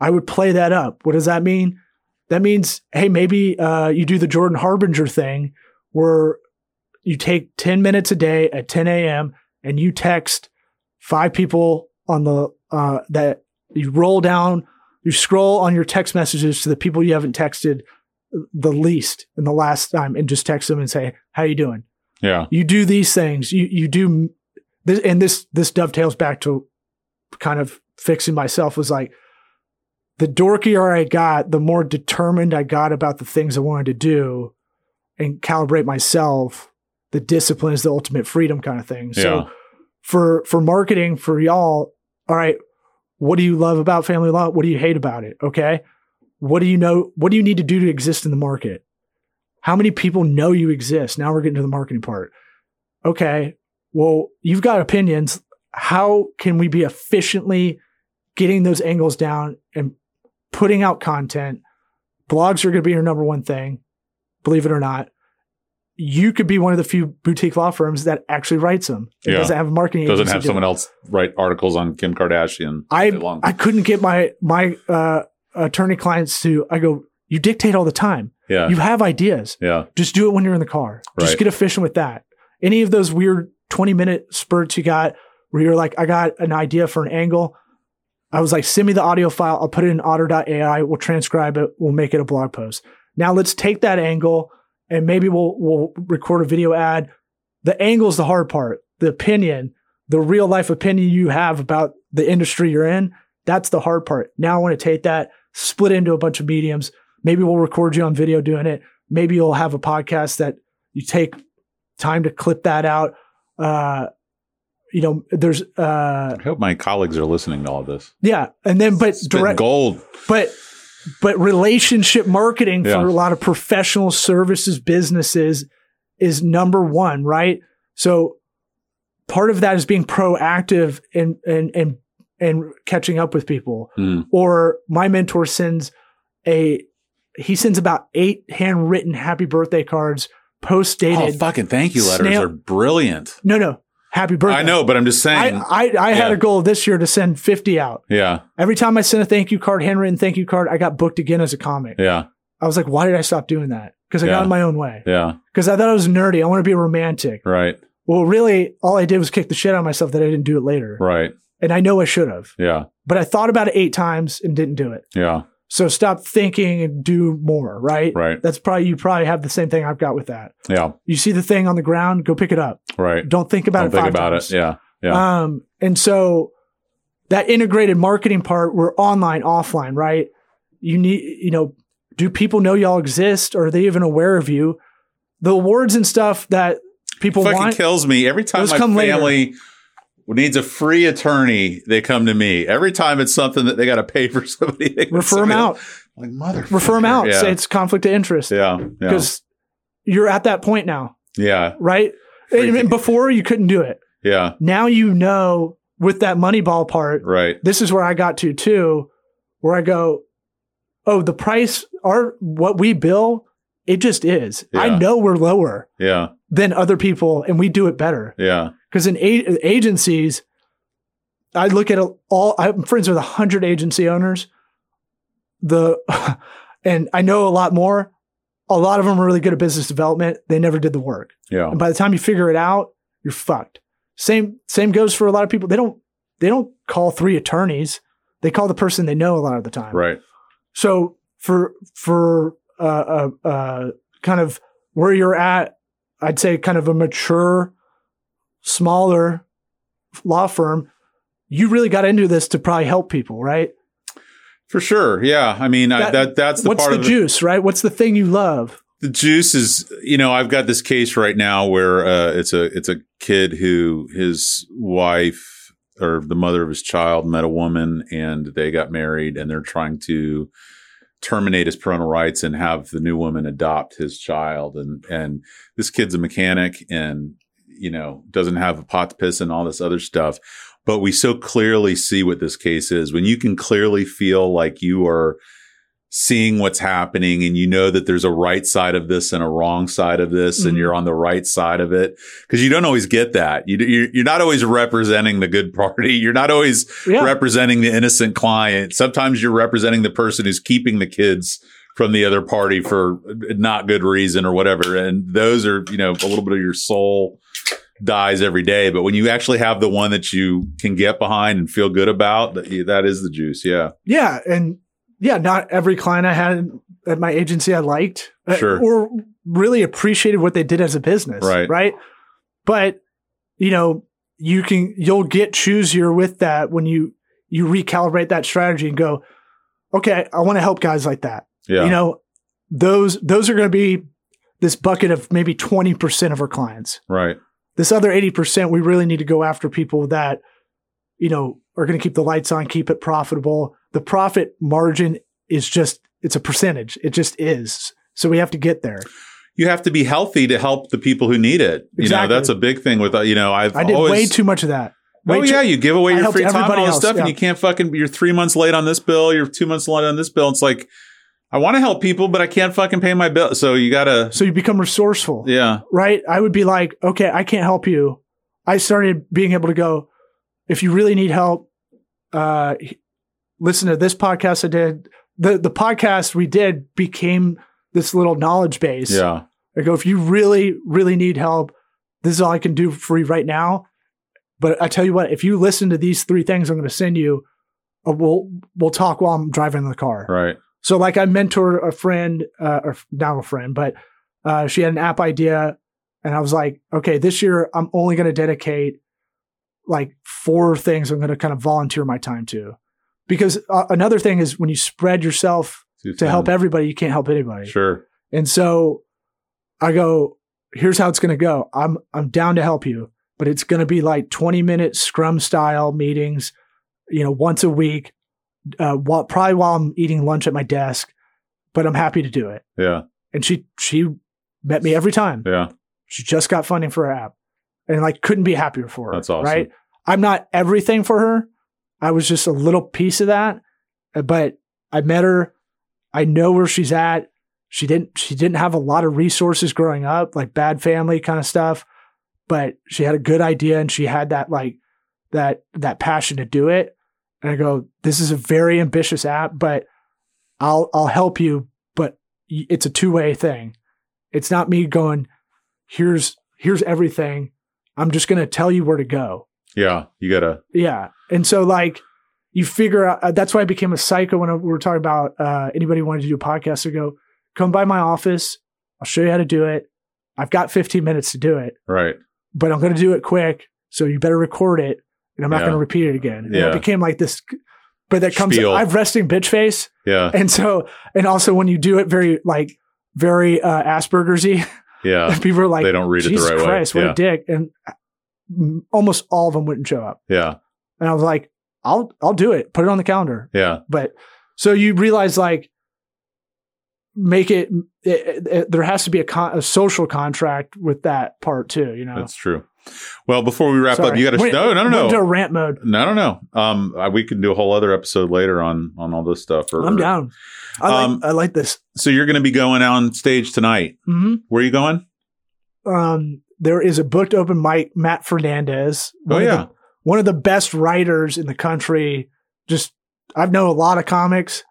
I would play that up. What does that mean? That means, hey, maybe uh, you do the Jordan Harbinger thing where you take 10 minutes a day at 10 a.m. and you text five people on the, uh, that you roll down, you scroll on your text messages to the people you haven't texted the least in the last time and just text them and say, how you doing? Yeah. you do these things you you do this, and this this dovetails back to kind of fixing myself was like the dorkier i got the more determined i got about the things i wanted to do and calibrate myself the discipline is the ultimate freedom kind of thing. So Yeah. for for marketing for y'all all right what do you love about family law? What do you hate about it? Okay. What do you know what do you need to do to exist in the market? How many people know you exist? Now we're getting to the marketing part. Okay. Well you've got opinions. How can we be efficiently getting those angles down and putting out content? Blogs are going to be your number one thing believe it or not you could be one of the few boutique law firms that actually writes them it Yeah. doesn't have a marketing Doesn't have do it. someone else write articles on Kim Kardashian. I all day long. I couldn't get my my uh, attorney clients to. I go, you dictate all the time. Yeah. You have ideas. yeah. Just do it when you're in the car. Just Right. get efficient with that. Any of those weird 20 minute spurts you got where you're like, I got an idea for an angle. I was like, send me the audio file. I'll put it in otter.ai. We'll transcribe it. We'll make it a blog post. Now let's take that angle and maybe we'll, we'll record a video ad. The angle is the hard part. The opinion, the real life opinion you have about the industry you're in. That's the hard part. Now I want to take that, split into a bunch of mediums. Maybe we'll record you on video doing it. Maybe you'll have a podcast that you take time to clip that out. Uh, you know, there's, uh, I hope my colleagues are listening to all this. yeah. And then, but direct, gold. but, but relationship marketing Yeah. for a lot of professional services businesses is number one, right? So part of that is being proactive and, and, and, and catching up with people Mm. or my mentor sends a he sends about eight handwritten happy birthday cards post Oh, dated fucking thank you letters Snail- are brilliant. no no happy birthday I know, but I'm just saying. I, I had Yeah. a goal this year to send 50 out. yeah. Every time I sent a thank you card, handwritten thank you card, I got booked again as a comic. Yeah. I was like, why did I stop doing that? Because I Yeah. got in my own way. Yeah. Because I thought I was nerdy. I want to be romantic. Right. Well, really, all I did was kick the shit out of myself that I didn't do it later. Right. And I know I should have. Yeah. But I thought about it eight times and didn't do it. Yeah. So stop thinking and do more, right? Right. That's probably you probably have the same thing I've got with that. Yeah. You see the thing on the ground, go pick it up. Right. Don't think about Don't it. think about times. it. Yeah. Yeah. Um, and so that integrated marketing part, we're online, offline, right? You need, you know, do people know y'all exist? Or are they even aware of you? The awards and stuff that people fucking want. kills me every time my come later. Needs a free attorney. They come to me every time it's something that they got to pay for somebody. they refer them out. Like mother. Refer them out. Yeah. Say it's conflict of interest yeah. Yeah. because you're at that point now, Yeah. right? I mean, Freaking- before you couldn't do it. Yeah. Now you know with that money ball part, Right. this is where I got to too, where I go, oh, the price, our what we bill, it just is. I know we're lower Yeah. than other people, and we do it better. Yeah. Because in a- agencies, I look at all. I'm friends with a hundred agency owners. The and I know a lot more. A lot of them are really good at business development. They never did the work. Yeah. And by the time you figure it out, you're fucked. Same same goes for a lot of people. They don't they don't call three attorneys. They call the person they know a lot of the time. Right. So for for uh, uh, uh, kind of where you're at, I'd say kind of a mature, smaller law firm. You really got into this to probably help people, right? For sure. Yeah. I mean, I, That- that that's the What's the juice, right? What's the thing you love? the juice is you know i've got this case right now where uh, it's a it's a kid who his wife or the mother of his child met a woman and they got married and they're trying to terminate his parental rights and have the new woman adopt his child and and this kid's a mechanic and you know doesn't have a pot to piss and all this other stuff. But we so clearly see what this case is. When you can clearly feel like you are seeing what's happening and you know that there's a right side of this and a wrong side of this Mhm. and you're on the right side of it because you don't always get that. You, you're, you're not always representing the good party. You're not always Yeah. representing the innocent client. Sometimes you're representing the person who's keeping the kids from the other party for not good reason or whatever. And those are you know a little bit of your soul dies every day but when you actually have the one that you can get behind and feel good about that, that is the juice yeah Yeah, and yeah, not every client I had at my agency I liked uh, Sure. or really appreciated what they did as a business, Right. Right, but you know, you can you'll get choosier with that when you you recalibrate that strategy and go, okay, I want to help guys like that. yeah You know, those those are going to be this bucket of maybe twenty percent of our clients. right This other eighty percent, we really need to go after people that you know are going to keep the lights on, keep it profitable. The profit margin is just it's a percentage. It just is. So we have to get there. you have to be healthy to help the people who need it. You Exactly. know, that's a big thing with, uh, you know, I've I did always, way too much of that. Way Oh too- yeah, you give away I your free time and all this stuff, yeah. and you can't fucking. You're three months late on this bill. You're two months late on this bill. It's like I want to help people, but I can't fucking pay my bill. So you gotta, So you become resourceful. yeah, right? I would be like, okay, I can't help you. I started being able to go, if you really need help, uh, listen to this podcast I did. The the podcast we did became this little knowledge base. Yeah. I go, if you really, really need help, this is all I can do for you right now. But I tell you what, if you listen to these three things I'm going to send you, uh, we'll we'll talk while I'm driving the car. Right. So like I mentored a friend, uh, or not a friend, but uh, she had an app idea, and I was like, okay, this year I'm only going to dedicate like four things I'm going to kind of volunteer my time to, because uh, another thing is when you spread yourself Too to help everybody, you can't help anybody. Sure. And so I go, here's how it's going to go. I'm I'm down to help you, but it's going to be like 20 minute scrum style meetings, you know, once a week. Uh, while, probably while I'm eating lunch at my desk, but I'm happy to do it. Yeah. And she she met me every time. Yeah. She just got funding for her app, and like couldn't be happier for her. That's awesome. Right? I'm not everything for her. I was just a little piece of that, uh, but I met her. I know where she's at. She didn't. She didn't have a lot of resources growing up, like bad family kind of stuff. But she had a good idea, and she had that like that that passion to do it. And I go, this is a very ambitious app, but I'll I'll help you. But it's a two way thing. It's not me going, here's here's everything. I'm just gonna tell you where to go. Yeah. You gotta. Yeah. And so like you figure out uh, that's why I became a psycho when I, we were talking about uh, anybody wanted to do a podcast. I go, come by my office. I'll show you how to do it. I've got 15 minutes to do it, Right. but I'm going to do it quick. So you better record it, and I'm not Yeah. going to repeat it again. And Yeah. it became like this. But that comes. Spiel. I've resting bitch face, Yeah. and so and also when you do it very like very uh, Asperger's-y, Yeah. people are like, They don't read it the right way. Christ, what Yeah. a dick! And mm, almost all of them wouldn't show up. Yeah. And I was like, I'll I'll do it. Put it on the calendar. Yeah. But so you realize like make it, it- it- there has to be a, con- a social contract with that part too, you know. That's true. Well, before we wrap up, you got to Went- no, no, no, into rant mode. no, no, no. Um, uh, we can do a whole other episode later on on all this stuff. Or, I'm down. I like Um, I like this. So you're going to be going on stage tonight. hmm Where are you going? Um, there is a booked open mic, Matt Fernandez. Oh yeah, the- one of the best writers in the country. Just I've known a lot of comics.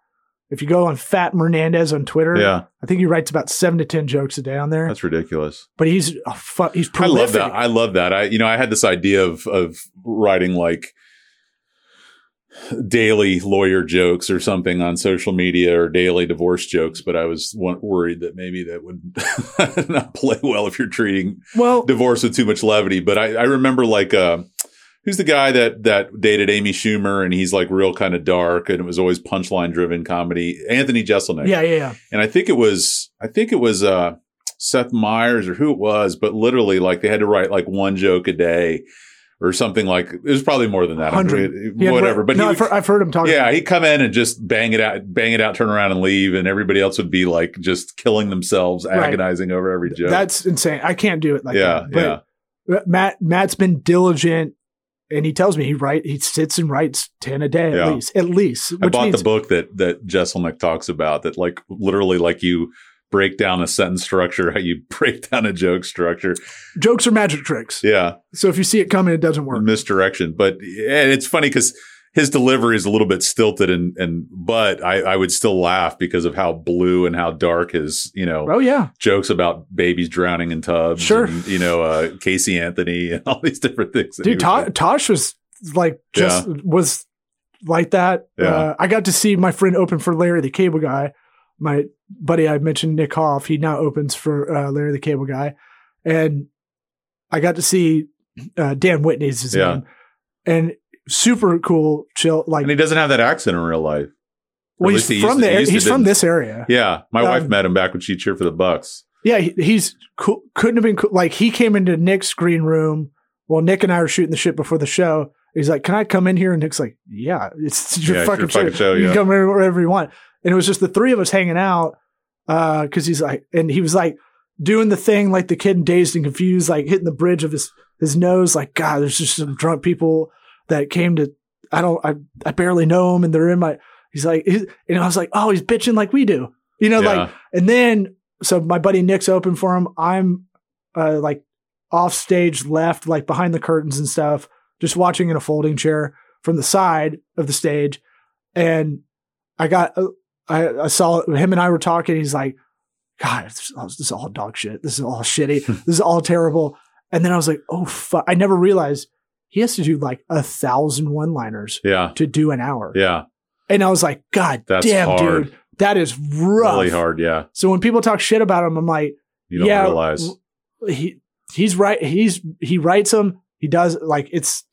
If you go on Fat Hernandez on Twitter, yeah. I think he writes about seven to ten jokes a day on there. That's ridiculous. but he's a fu- he's I love that. I love that. I you know I had this idea of of writing like daily lawyer jokes or something on social media or daily divorce jokes, but I was worried that maybe that would not play well if you're treating well, divorce with too much levity. But I, I remember like uh, who's the guy that that dated Amy Schumer and he's like real kind of dark and it was always punchline driven comedy. Anthony Jeselnik. yeah, yeah, yeah. and I think it was I think it was uh Seth Meyers or who it was, but literally like they had to write like one joke a day or something like it was probably more than that. Hundred. mean, He had- whatever. But no, he I've, heard, I've heard him talk. yeah, he'd come in and just bang it out, bang it out, turn around and leave, and everybody else would be like just killing themselves, Right. agonizing over every joke. that's insane. I can't do it like yeah, that. But yeah, Matt Matt's been diligent, and he tells me he write he sits and writes ten a day Yeah. at least, at least. I bought means the book that that Jeselnik talks about that like literally like you break down a sentence structure, how you break down a joke structure. jokes are magic tricks. Yeah. So if you see it coming, it doesn't work. misdirection. But and it's funny because his delivery is a little bit stilted and and but I, I would still laugh because of how blue and how dark his you know Oh yeah, jokes about babies drowning in tubs. Sure. and, you know uh, Casey Anthony and all these different things. dude. To- Tosh was like just was like that. Yeah. Uh, I got to see my friend open for Larry the Cable Guy. My buddy I mentioned, Nick Hoff, he now opens for uh, Larry the Cable Guy, and I got to see uh, Dan Whitney's his Yeah. name, and super cool, chill. Like and he doesn't have that accent in real life. well, he's he from to- the he he's from this area. Yeah, my Um, wife met him back when she cheered for the Bucs. Yeah, he, he's cool. Couldn't have been cool. Like he came into Nick's green room while Nick and I were shooting the shit before the show. He's like, "Can I come in here?" And Nick's like, "Yeah, it's your Yeah, it's fucking, your fucking show. show, You yeah. can come in wherever you want." And it was just the three of us hanging out because he's like, and he was like doing the thing like the kid in Dazed and Confused, like hitting the bridge of his his nose. Like, God, there's just some drunk people that came to. I don't. I I barely know him, and they're in my. He's like, he's, and I was like, oh, he's bitching like we do, you know, like and then, so my buddy Nick's open for him. I'm uh, like off stage left, like behind the curtains and stuff, just watching in a folding chair from the side of the stage. And I got, uh, I, I saw him and I were talking. He's like, God, this this is all dog shit. This is all shitty. this is all terrible. And then I was like, oh fuck! I never realized he has to do like a thousand one-liners Yeah. to do an hour. Yeah. And I was like, God That's damn, hard. dude, that is rough. Really hard. Yeah. So when people talk shit about him, I'm like, You don't yeah, realize. he he's right. He's he writes them. He does like it's.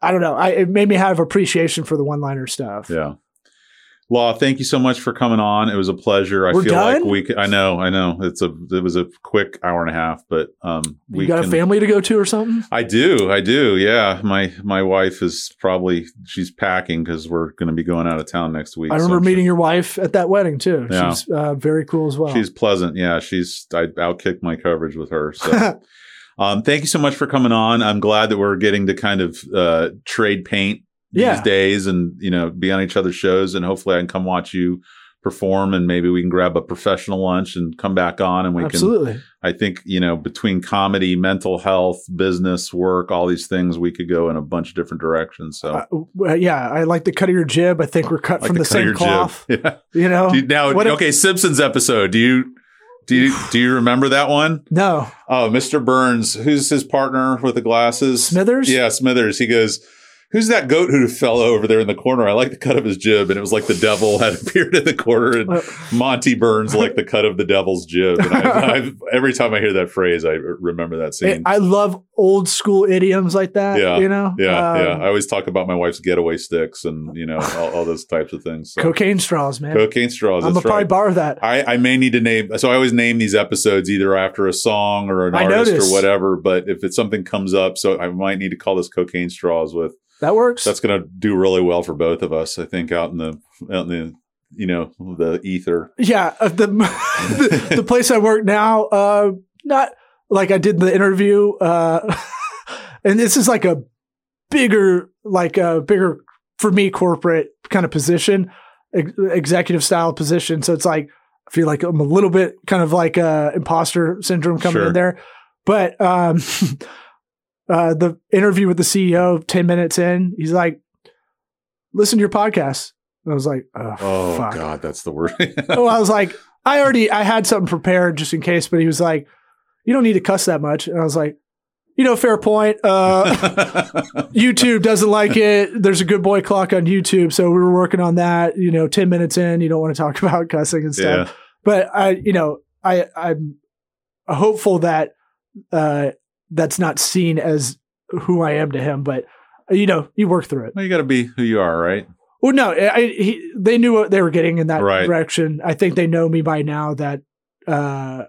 I don't know. I it made me have appreciation for the one-liner stuff. Yeah. Law, thank you so much for coming on. It was a pleasure. I We're feel like we could, I know, I know. It's a it was a quick hour and a half, but um we you got can, a family to go to or something? I do. I do. Yeah. My my wife is probably she's packing cuz we're going to be going out of town next week. I remember sure- meeting your wife at that wedding too. Yeah. She's uh, very cool as well. She's pleasant. Yeah, she's I outkicked my coverage with her. So um thank you so much for coming on. I'm glad that we're getting to kind of uh trade paint these Yeah. days and you know be on each other's shows and hopefully I can come watch you perform and maybe we can grab a professional lunch and come back on and we can Absolutely. I think, you know, between comedy, mental health, business, work, all these things, we could go in a bunch of different directions. So, Uh, well, yeah, I like the cut of your jib. I think we're cut like from the, of same cloth. Yeah. You know? You- now, What if- okay, Simpsons episode. Do you do you do you remember that one? no. Oh, Mr. Burns, who's his partner with the glasses? Smithers? Yeah, Smithers. He goes, "Who's that goat who fell over there in the corner?" I like the cut of his jib, and it was like the devil had appeared in the corner, and Uh, Monty Burns like the cut of the devil's jib. And I, I've, every time I hear that phrase, I remember that scene. I love old school idioms like that. Yeah, You know? Yeah, Um, yeah. I always talk about my wife's getaway sticks and you know all, all those types of things. So. Cocaine straws, man. Cocaine straws. I'm going to probably right. borrow that. I, I may need to name. So I always name these episodes either after a song or an I artist noticed. or whatever. But if it's something comes up, so I might need to call this cocaine straws with. That works. That's going to do really well for both of us. I think out in the out in the you know the ether. yeah. uh, the, the the place I work now, uh, not like I did the interview, uh, and this is like a bigger, like a bigger for me corporate kind of position, ex- executive style position. So it's like I feel like I'm a little bit kind of like uh, imposter syndrome coming Sure. in there, but um, uh, the interview with the CEO, ten minutes in, he's like, "Listen to your podcast." And I was like, "Oh, Oh fuck." God, that's the word. oh, I was like, I already I had something prepared just in case, but he was like, you don't need to cuss that much, and I was like, you know, fair point. Uh, YouTube doesn't like it. There's a good boy clock on YouTube, so we were working on that. You know, ten minutes in, you don't want to talk about cussing and stuff. yeah. But I, you know, I I'm hopeful that uh, that's not seen as who I am to him, but you know, you work through it. Well, you got to be who you are, right? Well, no, I, he, they knew what they were getting in that Right. direction. I think they know me by now that uh,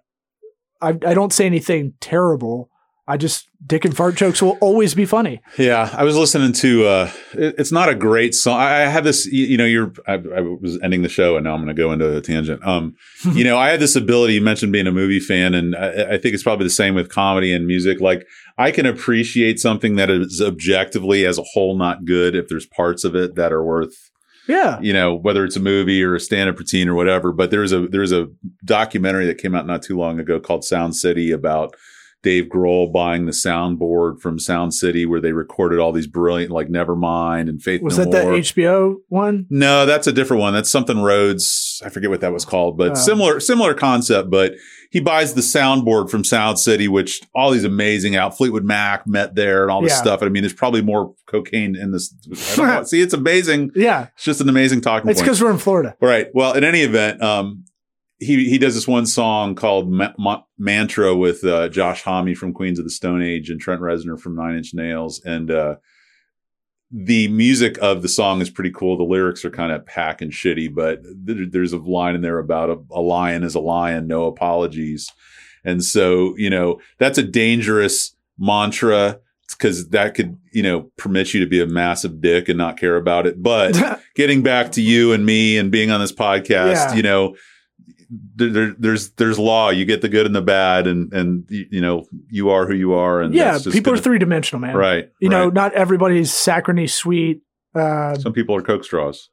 I, I don't say anything terrible. I just dick and fart jokes will always be funny. Yeah, I was listening to. uh it, It's not a great song. I, I had this. You, you know, you're. I, I was ending the show, and now I'm going to go into a tangent. Um, you know, I had this ability. You mentioned being a movie fan, and I, I think it's probably the same with comedy and music. Like, I can appreciate something that is objectively, as a whole, not good if there's parts of it that are worth Yeah, you know, whether it's a movie or a stand-up routine or whatever. But there's a there's a documentary that came out not too long ago called Sound City about Dave Grohl buying the soundboard from Sound City where they recorded all these brilliant like Nevermind and Faith was No that the More. HBO one? no, that's a different one. That's something Rhodes. I forget what that was called, but Oh. similar similar concept. But he buys the soundboard from Sound City, which all these amazing out. Fleetwood Mac met there and all this Yeah. stuff. I mean, there's probably more cocaine in this. I don't know. See, it's amazing. Yeah, It's just an amazing talking it's because we're in Florida. Right. Well, in any event, um, he he does this one song called Ma- Ma- Mantra with uh, Josh Homme from Queens of the Stone Age and Trent Reznor from Nine Inch Nails, and uh, the music of the song is pretty cool. The lyrics are kind of pack and shitty, but there, there's a line in there about a, a lion is a lion, no apologies, and so you know that's a dangerous mantra because that could you know permit you to be a massive dick and not care about it, but getting back to you and me and being on this podcast, Yeah. you know, there, there, there's there's law. You get the good and the bad, and and you, know you are who you are. And yeah, people gonna- are three dimensional, man. right. You know, not everybody's saccharine sweet. Uh, some people are coke straws.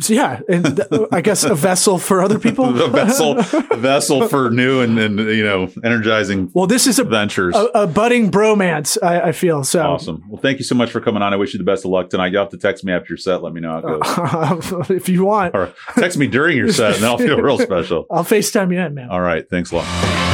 So yeah, and th- I guess a vessel for other people. a vessel, a vessel for new and, and you know energizing well, this is a, ventures. a, a budding bromance. I, I feel so. Awesome. Well, thank you so much for coming on. I wish you the best of luck tonight. You'll have to text me after your set. Let me know how it goes. if you want, or text me during your set, and I'll feel real special. I'll FaceTime you in, man. All right. Thanks a lot.